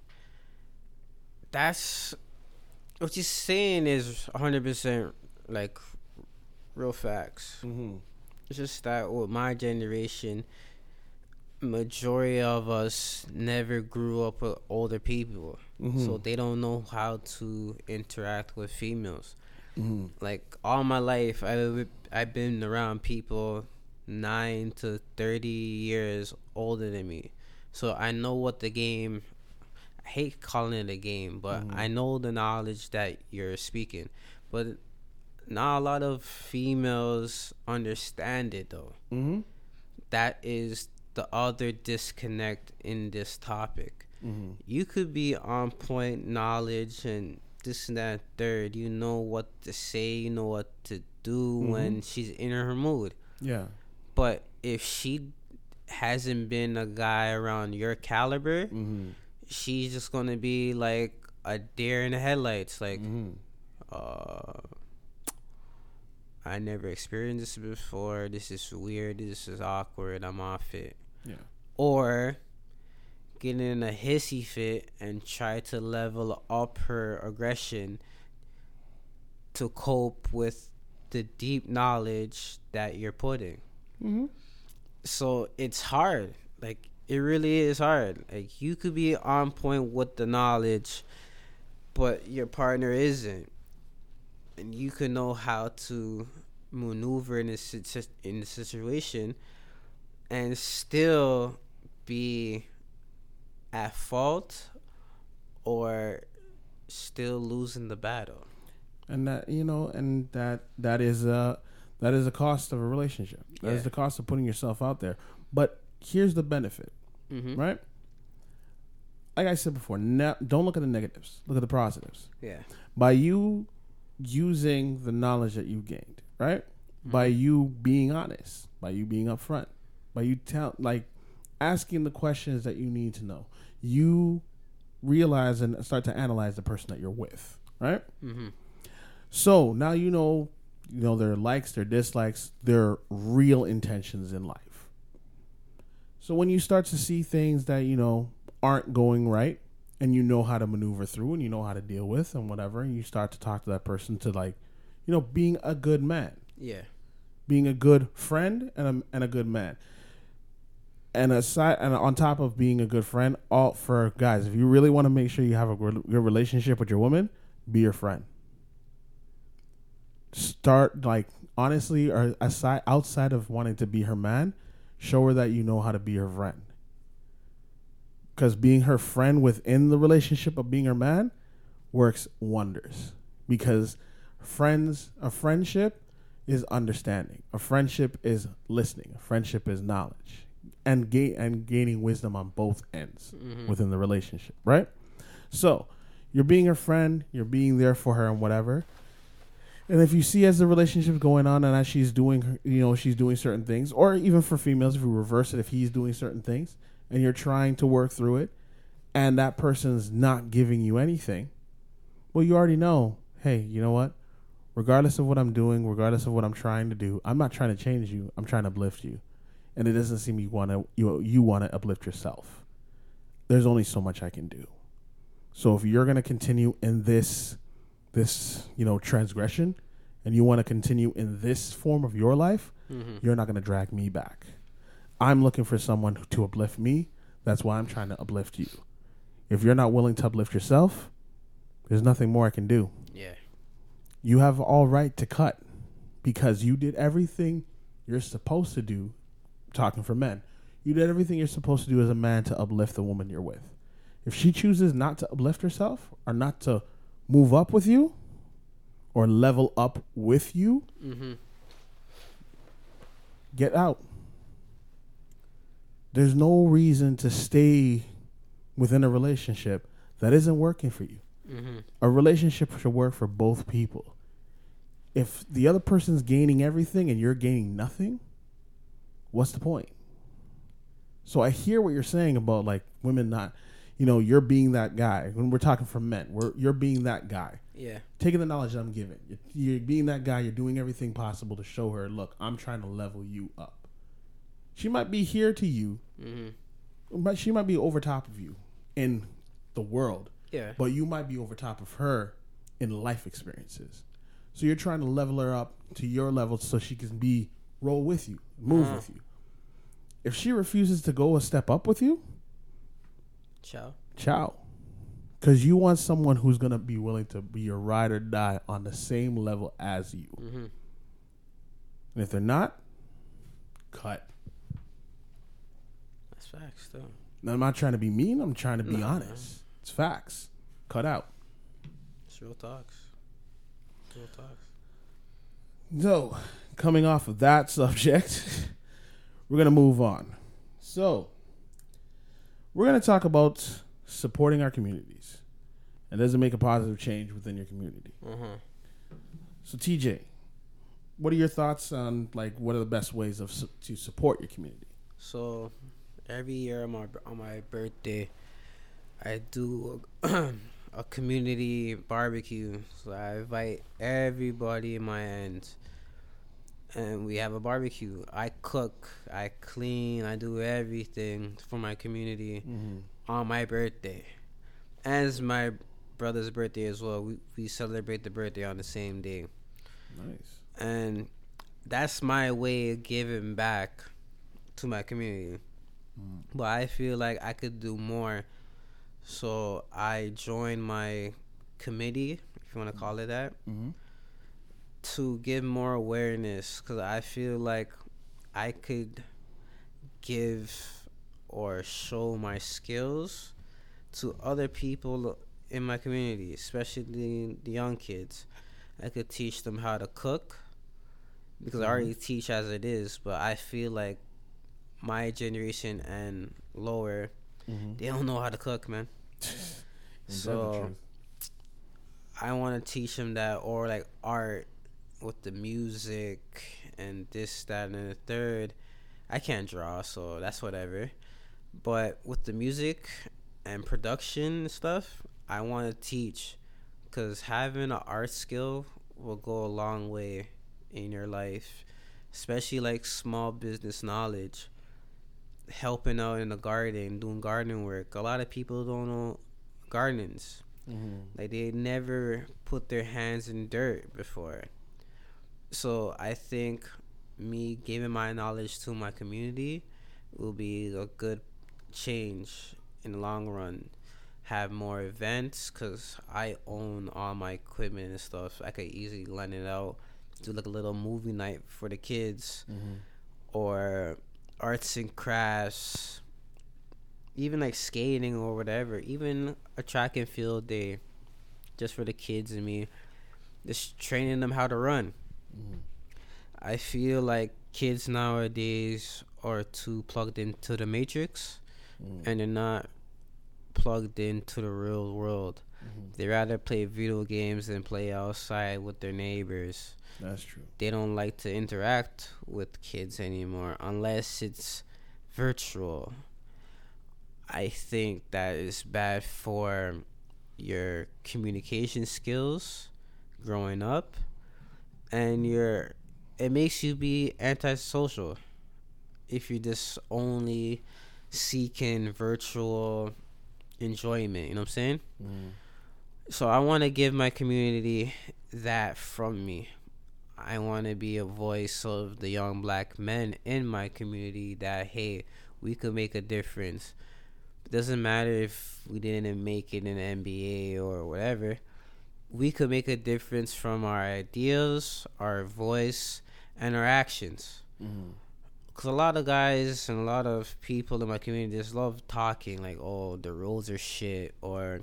that's what you're saying is 100% like real facts. Mm-hmm. It's just that with my generation, majority of us never grew up with older people, Mm-hmm. so they don't know how to interact with females. mm-hmm. Like all my life, I I've been around people nine to thirty years older than me, so I know what the game. I hate calling it a game, but Mhm. I know the knowledge that you're speaking, but not a lot of females understand it though. Mm-hmm. That is the other disconnect in this topic. Mm-hmm. you could be on point knowledge and this and that third. You know what to say you know what to do when she's in her mood. Yeah. but if she hasn't been a guy around your caliber Mm-hmm. she's just gonna be like a deer in the headlights. Like mm-hmm. uh i never experienced this before. This is weird. This is awkward. I'm off it Yeah. or get in a hissy fit and try to level up her aggression to cope with the deep knowledge that you're putting. Mm-hmm. So it's hard. Like it really is hard. Like you could be on point with the knowledge, but your partner isn't, and you can know how to maneuver in a in the situation, and still be at fault or still losing the battle. and that you know and that that is a that is a cost of a relationship that is Yeah. the cost of putting yourself out there but here's the benefit Mm-hmm. right like I said before, ne- don't look at the negatives. Look at the positives. Yeah. By you using the knowledge that you've gained, right? By you being honest, by you being upfront, by you tell like asking the questions that you need to know. You realize and start to analyze the person that you're with, right? Mm-hmm. So now you know, you know their likes, their dislikes, their real intentions in life. So when you start to see things that you know aren't going right, and you know how to maneuver through, and you know how to deal with, and whatever, and you start to talk to that person to like, you know, being a good man, Yeah. being a good friend, and a and a good man. And aside, and on top of being a good friend, all for guys, if you really want to make sure you have a good relationship with your woman, be your friend. Start like honestly or aside outside of wanting to be her man show her that you know how to be her friend. Because being her friend within the relationship of being her man works wonders. Because friends a friendship is understanding. A friendship is listening. A friendship is knowledge and gain and gaining wisdom on both ends Mm-hmm. within the relationship right so you're being her friend you're being there for her and whatever and if you see as the relationship's going on and as she's doing, you know, she's doing certain things, or even for females, if you reverse it, if he's doing certain things and you're trying to work through it and that person's not giving you anything, well, you already know, hey, you know what? Regardless of what I'm doing, regardless of what I'm trying to do, I'm not trying to change you. I'm trying to uplift you. And it doesn't seem you want to you you want to uplift yourself. There's only so much I can do. So if you're going to continue in this this you know transgression and you want to continue in this form of your life Mm-hmm. you're not going to drag me back i'm looking for someone to uplift me that's why i'm trying to uplift you if you're not willing to uplift yourself there's nothing more i can do Yeah. you have all right to cut because you did everything you're supposed to do talking for men you did everything you're supposed to do as a man to uplift the woman you're with if she chooses not to uplift herself or not to move up with you or level up with you Mm-hmm. get out there's no reason to stay within a relationship that isn't working for you Mm-hmm. a relationship should work for both people. If the other person's gaining everything and you're gaining nothing, what's the point? So I hear what you're saying about like women not, you know, you're being that guy. When we're talking for men, we're you're being that guy. Yeah. Taking the knowledge that I'm giving. You're, you're being that guy. You're doing everything possible to show her, look, I'm trying to level you up. She might be here to you, Mm-hmm. but she might be over top of you in the world Yeah. but you might be over top of her in life experiences. So you're trying to level her up to your level so she can be roll with you, move Uh-huh. with you. If she refuses to go a step up with you, Ciao. ciao. Because you want someone who's gonna be willing to be your ride or die on the same level as you. Mm-hmm. And if they're not, cut. That's facts, though. Now, I'm not trying to be mean. I'm trying to be No. honest. It's facts. Cut out. It's real talks. Real talks. So, coming off of that subject, we're going to move on. So, we're going to talk about supporting our communities. And does it make a positive change within your community? Uh-huh. So, TJ, what are your thoughts on like what are the best ways of su- to support your community? So every year on my on my birthday, I do a community barbecue. So I invite everybody in my end, and we have a barbecue. I cook, I clean, I do everything for my community mm-hmm. on my birthday, As my brother's birthday as well. We we celebrate the birthday on the same day Nice. and that's my way of giving back to my community. Mm. But I feel like I could do more, so I joined my committee, if you want to mm. call it that, Mm-hmm. To give more awareness. Cause I feel like I could give or show my skills to other people in my community, especially the young kids. I could teach them how to cook because I already teach as it is, but I feel like my generation and lower, Mm-hmm. they don't know how to cook, man. so I want to teach them that, or like art with the music and this, that, and the third. I can't draw, so that's whatever. But with the music and production stuff, I want to teach because having an art skill will go a long way in your life, especially like small business knowledge, helping out in the garden, doing gardening work. A lot of people don't know gardens. Mm-hmm. Like they never put their hands in dirt before. So I think me giving my knowledge to my community will be a good change in the long run. Have more events because I own all my equipment and stuff. So I could easily lend it out, do like a little movie night for the kids, mm-hmm. or arts and crafts, even like skating or whatever, even a track and field day, just for the kids and me, just training them how to run. Mm-hmm. I feel like kids nowadays are too plugged into the matrix mm. and they're not plugged into the real world. Mm-hmm. They rather play video games than play outside with their neighbors. That's true. They don't like to interact with kids anymore unless it's virtual. I think that is bad for your communication skills growing up and your it makes you be antisocial if you just only seeking virtual enjoyment. You know what I'm saying? Mm. So I want to give my community that from me. I want to be a voice of the young black men in my community that hey, we could make a difference. It doesn't matter if we didn't make it in the NBA or whatever. We could make a difference from our ideas, our voice, and our actions. Mm-hmm. Because a lot of guys and a lot of people in my community just love talking like oh the rules are shit or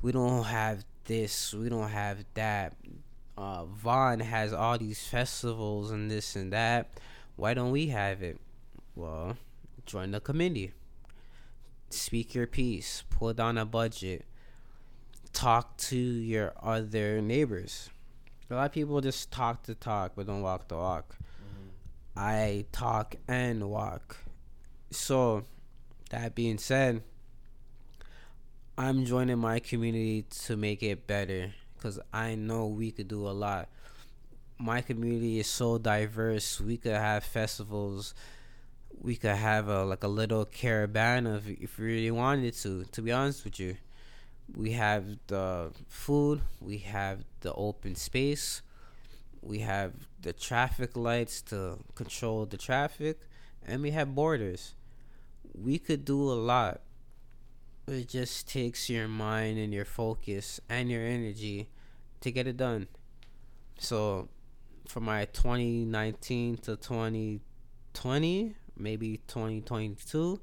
we don't have this we don't have that. Uh, Vaughan has all these festivals and this and that. Why don't we have it? Well join the committee. Speak your piece. Pull down a budget talk to your other neighbors a lot of people just talk the talk but don't walk the walk mm-hmm. I talk and walk. So, that being said, I'm joining my community to make it better because I know we could do a lot. My community is so diverse. We could have festivals. We could have a like a little caravan of if we really wanted to. To be honest with you, we have the food. We have the open space we have the traffic lights to control the traffic, and we have borders. We could do a lot. It just takes your mind and your focus and your energy to get it done. So, for my 2019 to 2020, maybe 2022,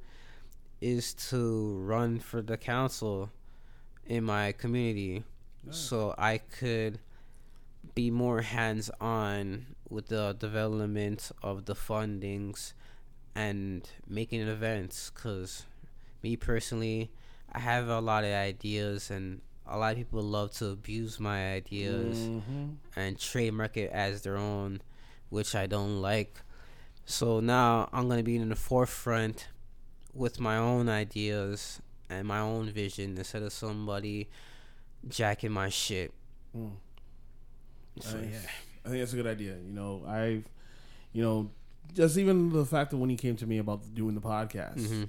is to run for the council in my community. So I could be more hands on with the development of the fundings and making events. Because me personally i have a lot of ideas and a lot of people love to abuse my ideas mm-hmm. and trademark it as their own which i don't like. So now i'm going to be in the forefront with my own ideas and my own vision instead of somebody jacking my shit mm. So uh, yeah, I think that's a good idea. You know, I've, you know, just even the fact that when he came to me about doing the podcast, mm-hmm.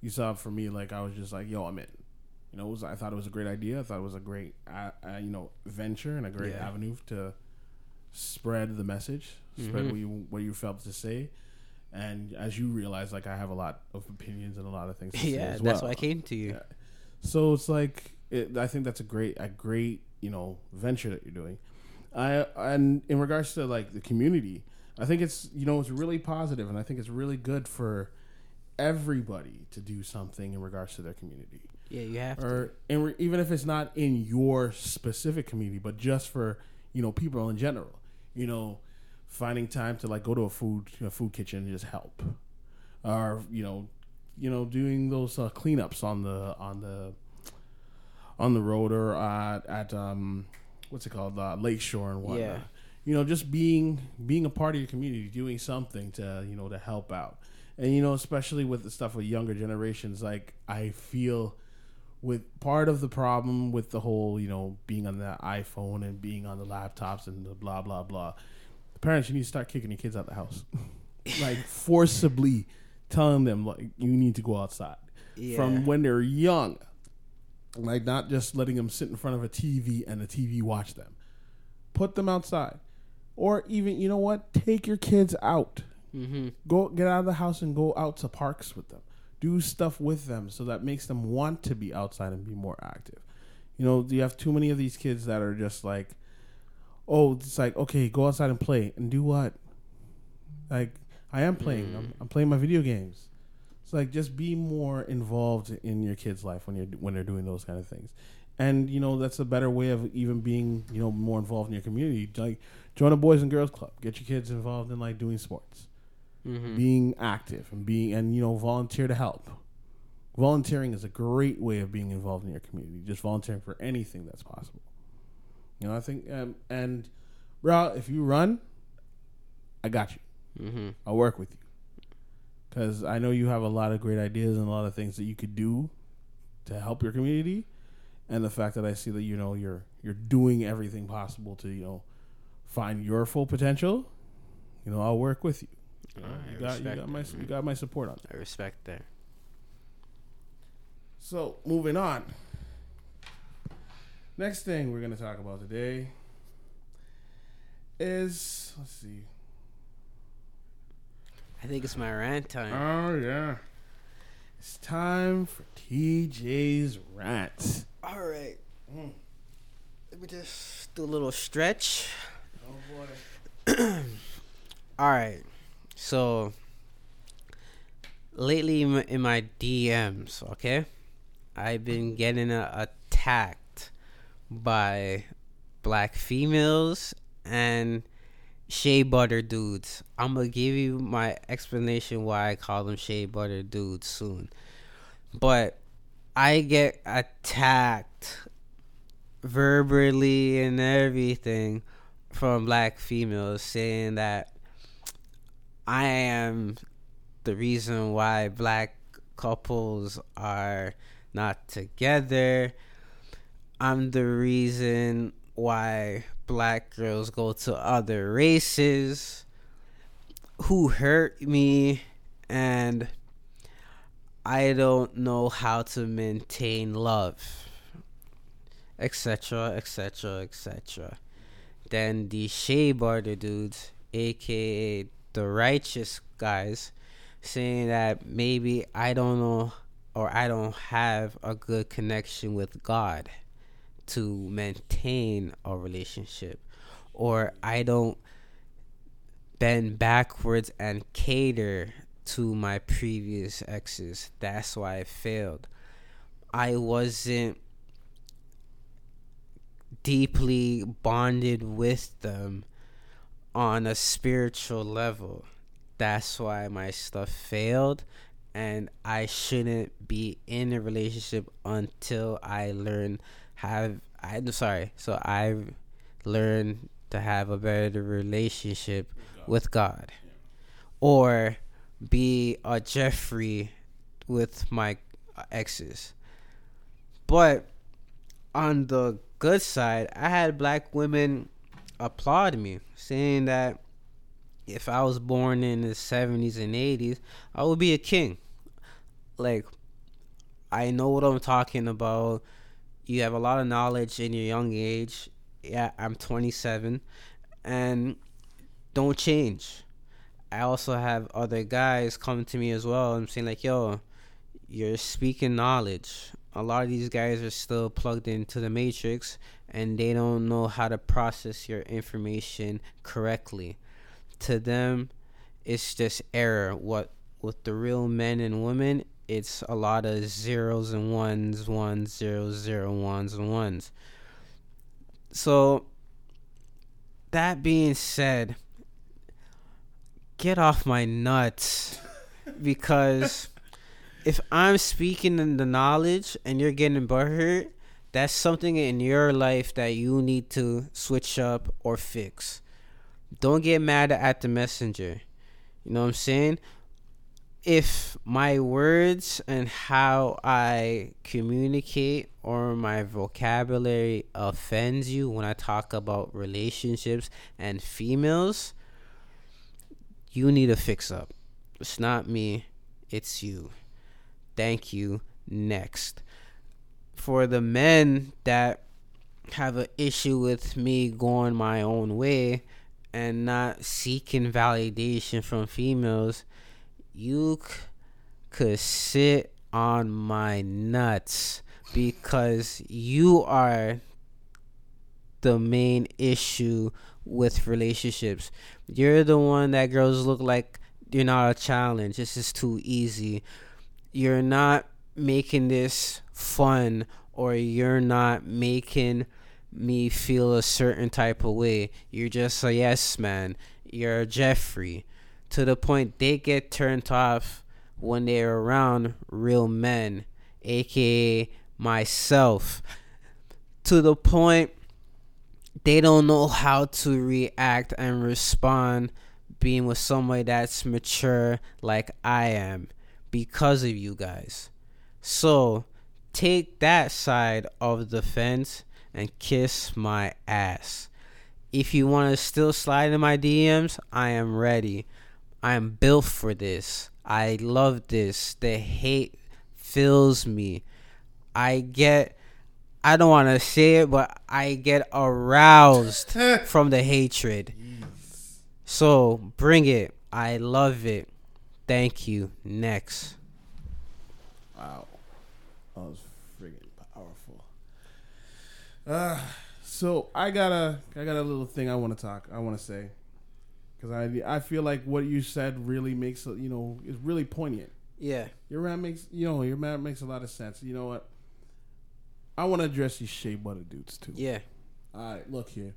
you saw for me like I was just like, yo, I'm in. You know, was, I thought it was a great idea. I thought it was a great, uh, uh, you know, venture and a great yeah. avenue to spread the message, spread mm-hmm. what you what you felt to say. And as you realize, like I have a lot of opinions and a lot of things. yeah, that's well. why I came to you. Yeah. So it's like it, I think that's a great a great you know venture that you're doing. I and in regards to like the community, I think it's you know it's really positive, and I think it's really good for everybody to do something in regards to their community. Yeah, you have or, to. And re- even if it's not in your specific community, but just for you know people in general, you know, finding time to like go to a food a food kitchen and just help, or you know, you know, doing those uh, cleanups on the on the on the road or at, at um, what's it called, uh, Lakeshore and whatnot. Yeah. You know, just being being a part of your community, doing something to you know to help out, and you know, especially with the stuff with younger generations, like I feel with part of the problem with the whole you know being on the iPhone and being on the laptops and the blah blah blah. Parents, you need to start kicking your kids out the house, like forcibly telling them like you need to go outside Yeah. from when they're young. Like not just letting them sit in front of a TV and the TV watch them. Put them outside. Or even, you know what? Take your kids out. mm-hmm. Go get out of the house and go out to parks with them. Do stuff with them so that makes them want to be outside and be more active. You know, do you have too many of these kids that are just like, oh, it's like, okay, go outside and play. And do what? Like, I am playing. I'm, I'm playing my video games. It's like just be more involved in your kid's life when you're when they're doing those kind of things, and you know that's a better way of even being you know more involved in your community. Like join a boys and girls club, get your kids involved in like doing sports, Mm-hmm. being active, and being and you know volunteer to help. Volunteering is a great way of being involved in your community. Just volunteering for anything that's possible. You know, I think um, and, bro, if you run, I got you. Mm-hmm. I'll work with you because I know you have a lot of great ideas and a lot of things that you could do to help your community. And the fact that I see that you know you're you're doing everything possible to you know find your full potential, you know I'll work with you. You, I you got you got my that, you got my support on that. I respect that. So moving on. Next thing we're gonna talk about today is let's see. I think it's my rant time. Oh yeah. It's time for TJ's rant. All right. Mm. Let me just do a little stretch. Oh boy. All right. So lately in my, DMs, okay, I've been getting uh, attacked by black females and shea butter dudes. I'm gonna give you my explanation why I call them shea butter dudes soon. But I get attacked verbally and everything from black females saying that I am the reason why black couples are not together. I'm the reason why black girls go to other races who hurt me and I don't know how to maintain love etc etc etc then the shea butter dudes aka the righteous guys saying that maybe I don't know or I don't have a good connection with God to maintain a relationship or I don't bend backwards and cater to my previous exes. That's why I failed. I wasn't deeply bonded with them on a spiritual level. That's why my stuff failed and I shouldn't be in a relationship until I learn have I'm sorry. So I've learned to have a better relationship with God. Or be a Jeffrey with my exes. But on the good side, I had black women applaud me, saying that if I was born in the 70s and 80s, I would be a king. Like, I know what I'm talking about. You have a lot of knowledge in your young age. Yeah, I'm 27. And don't change. I also have other guys come to me as well and saying, like, yo, you're speaking knowledge. A lot of these guys are still plugged into the matrix and they don't know how to process your information correctly. To them, it's just error. What with the real men and women, it's a lot of zeros and ones, ones, zeros, zero, ones, and ones. So, that being said, get off my nuts because if I'm speaking in the knowledge and you're getting butthurt, That's something in your life that you need to switch up or fix. Don't get mad at the messenger. You know what I'm saying? If my words and how I communicate or my vocabulary offends you when I talk about relationships and females, you need a fix up. It's not me, it's you. Thank you. Next. For the men that have an issue with me going my own way and not seeking validation from females, you c- could sit on my nuts because you are the main issue with relationships. You're the one that girls look like you're not a challenge. This is too easy. You're not making this fun or you're not making me feel a certain type of way. You're just a yes man. You're Jeffrey. To the point they get turned off when they're around real men, aka myself. To the point they don't know how to react and respond being with somebody that's mature like I am because of you guys. So take that side of the fence and kiss my ass. If you want to still slide in my DMs, I am ready. I am built for this. I love this. The hate fills me. I get I don't want to say it, but I get aroused from the hatred. So bring it. I love it. Thank you. Next. Wow, that was friggin' powerful. Uh, so I got a I got a little thing I want to talk. I want to say because I I feel like what you said really makes you know is really poignant. Yeah. Your rant makes you know your rant makes a lot of sense. You know what? I want to address these shea butter dudes too. Yeah. All right, look here.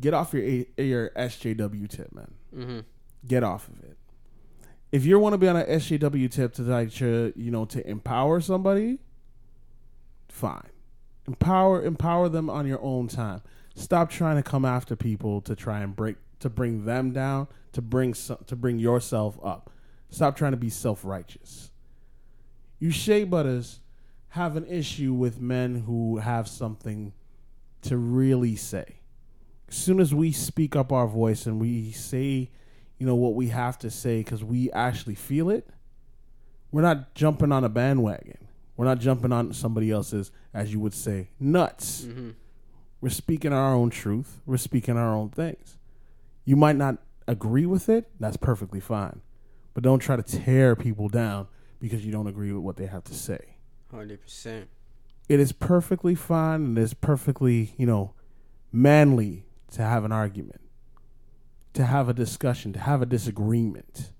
Get off your A- your SJW tip, man. Mm-hmm. Get off of it. If you want to be on an SJW tip to like to, you know to empower somebody, fine. Empower empower them on your own time. Stop trying to come after people to try and break to bring them down to bring so, to bring yourself up. Stop trying to be self righteous. You shea butters have an issue with men who have something to really say. As soon as we speak up our voice and we say, you know, what we have to say because we actually feel it, we're not jumping on a bandwagon. We're not jumping on somebody else's, as you would say, nuts. Mm-hmm. We're speaking our own truth. We're speaking our own things. You might not agree with it. That's perfectly fine. But don't try to tear people down because you don't agree with what they have to say. Hundred percent. It is perfectly fine and it is perfectly, you know, manly to have an argument, to have a discussion, to have a disagreement.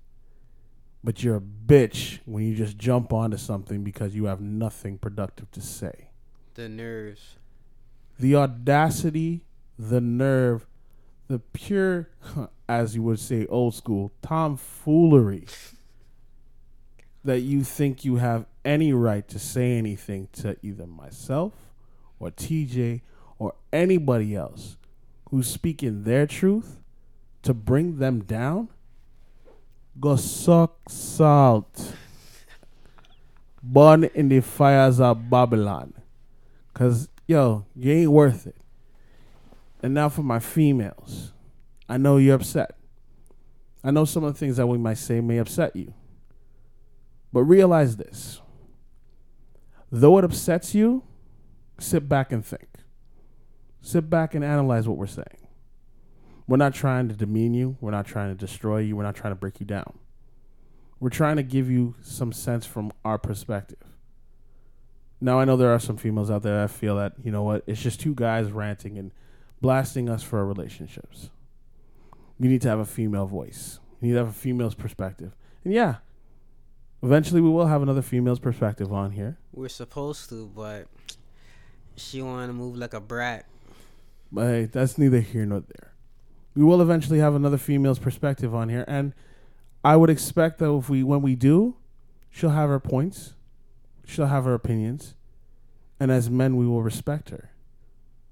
But you're a bitch when you just jump onto something because you have nothing productive to say. The nerves. the audacity, the nerve, the pure, as you would say, old school tomfoolery that you think you have any right to say anything to either myself or TJ or anybody else who's speaking their truth to bring them down. Go suck salt. Burn in the fires of Babylon. Cause yo, you ain't worth it. And now for my females. I know you're upset. I know some of the things that we might say may upset you. But realize this. Though it upsets you, sit back and think. Sit back and analyze what we're saying. We're not trying to demean you. We're not trying to destroy you. We're not trying to break you down. We're trying to give you some sense from our perspective. Now I know there are some females out there that feel that you know what it's just two guys ranting and blasting us for our relationships. You need to have a female voice. You need to have a female's perspective. And yeah, eventually we will have another female's perspective on here. We're supposed to, but she wanted to move like a brat. But hey, that's neither here nor there. We will eventually have another female's perspective on here, and I would expect that if we when we do, she'll have her points, she'll have her opinions, And as men, we will respect her.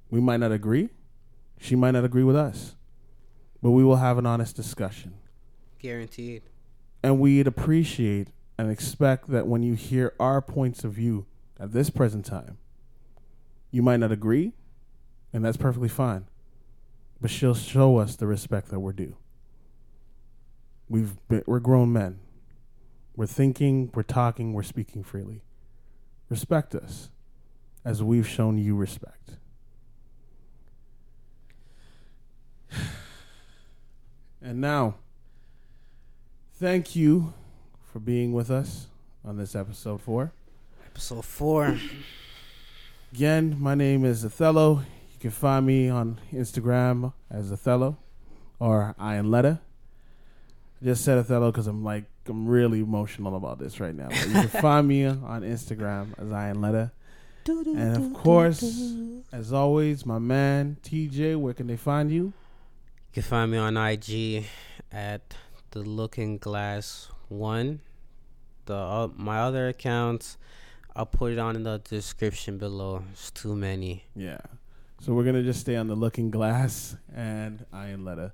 We might not agree. She might not agree with us. But we will have an honest discussion. Guaranteed. And we'd appreciate and expect that when you hear our points of view at this present time, you might not agree, and that's perfectly fine. But she'll show us the respect that we're due. We've been, we're grown men. We're thinking, we're talking, we're speaking freely. Respect us as we've shown you respect. And now, thank you for being with us on this episode four. Episode four. Again, my name is Othello. You can find me on Instagram as Othello or Ironletta. I just said Othello because I'm like I'm really emotional about this right now. But you can find me on Instagram as Ironletta. And of course, as always, my man TJ, where can they find you? You can find me on IG at the Looking Glass One. The uh, my other accounts, I'll put it on in the description below. It's too many. Yeah. So we're gonna just stay on the Looking Glass and Ironletta.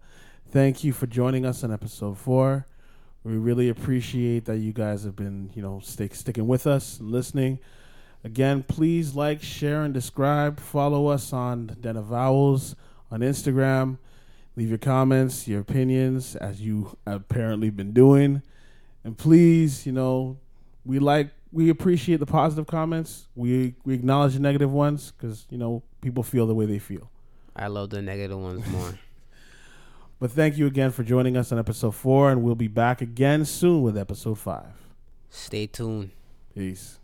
Thank you for joining us on episode four. We really appreciate that you guys have been, you know, stick, sticking with us and listening. Again, please like, share, and describe. Follow us on Den of Owls on Instagram. Leave your comments, your opinions, as you apparently been doing. And please, you know, we like, we appreciate the positive comments. We we acknowledge the negative ones because you know people feel the way they feel. I love the negative ones more. But thank you again for joining us on episode four, and we'll be back again soon with episode five. Stay tuned. Peace.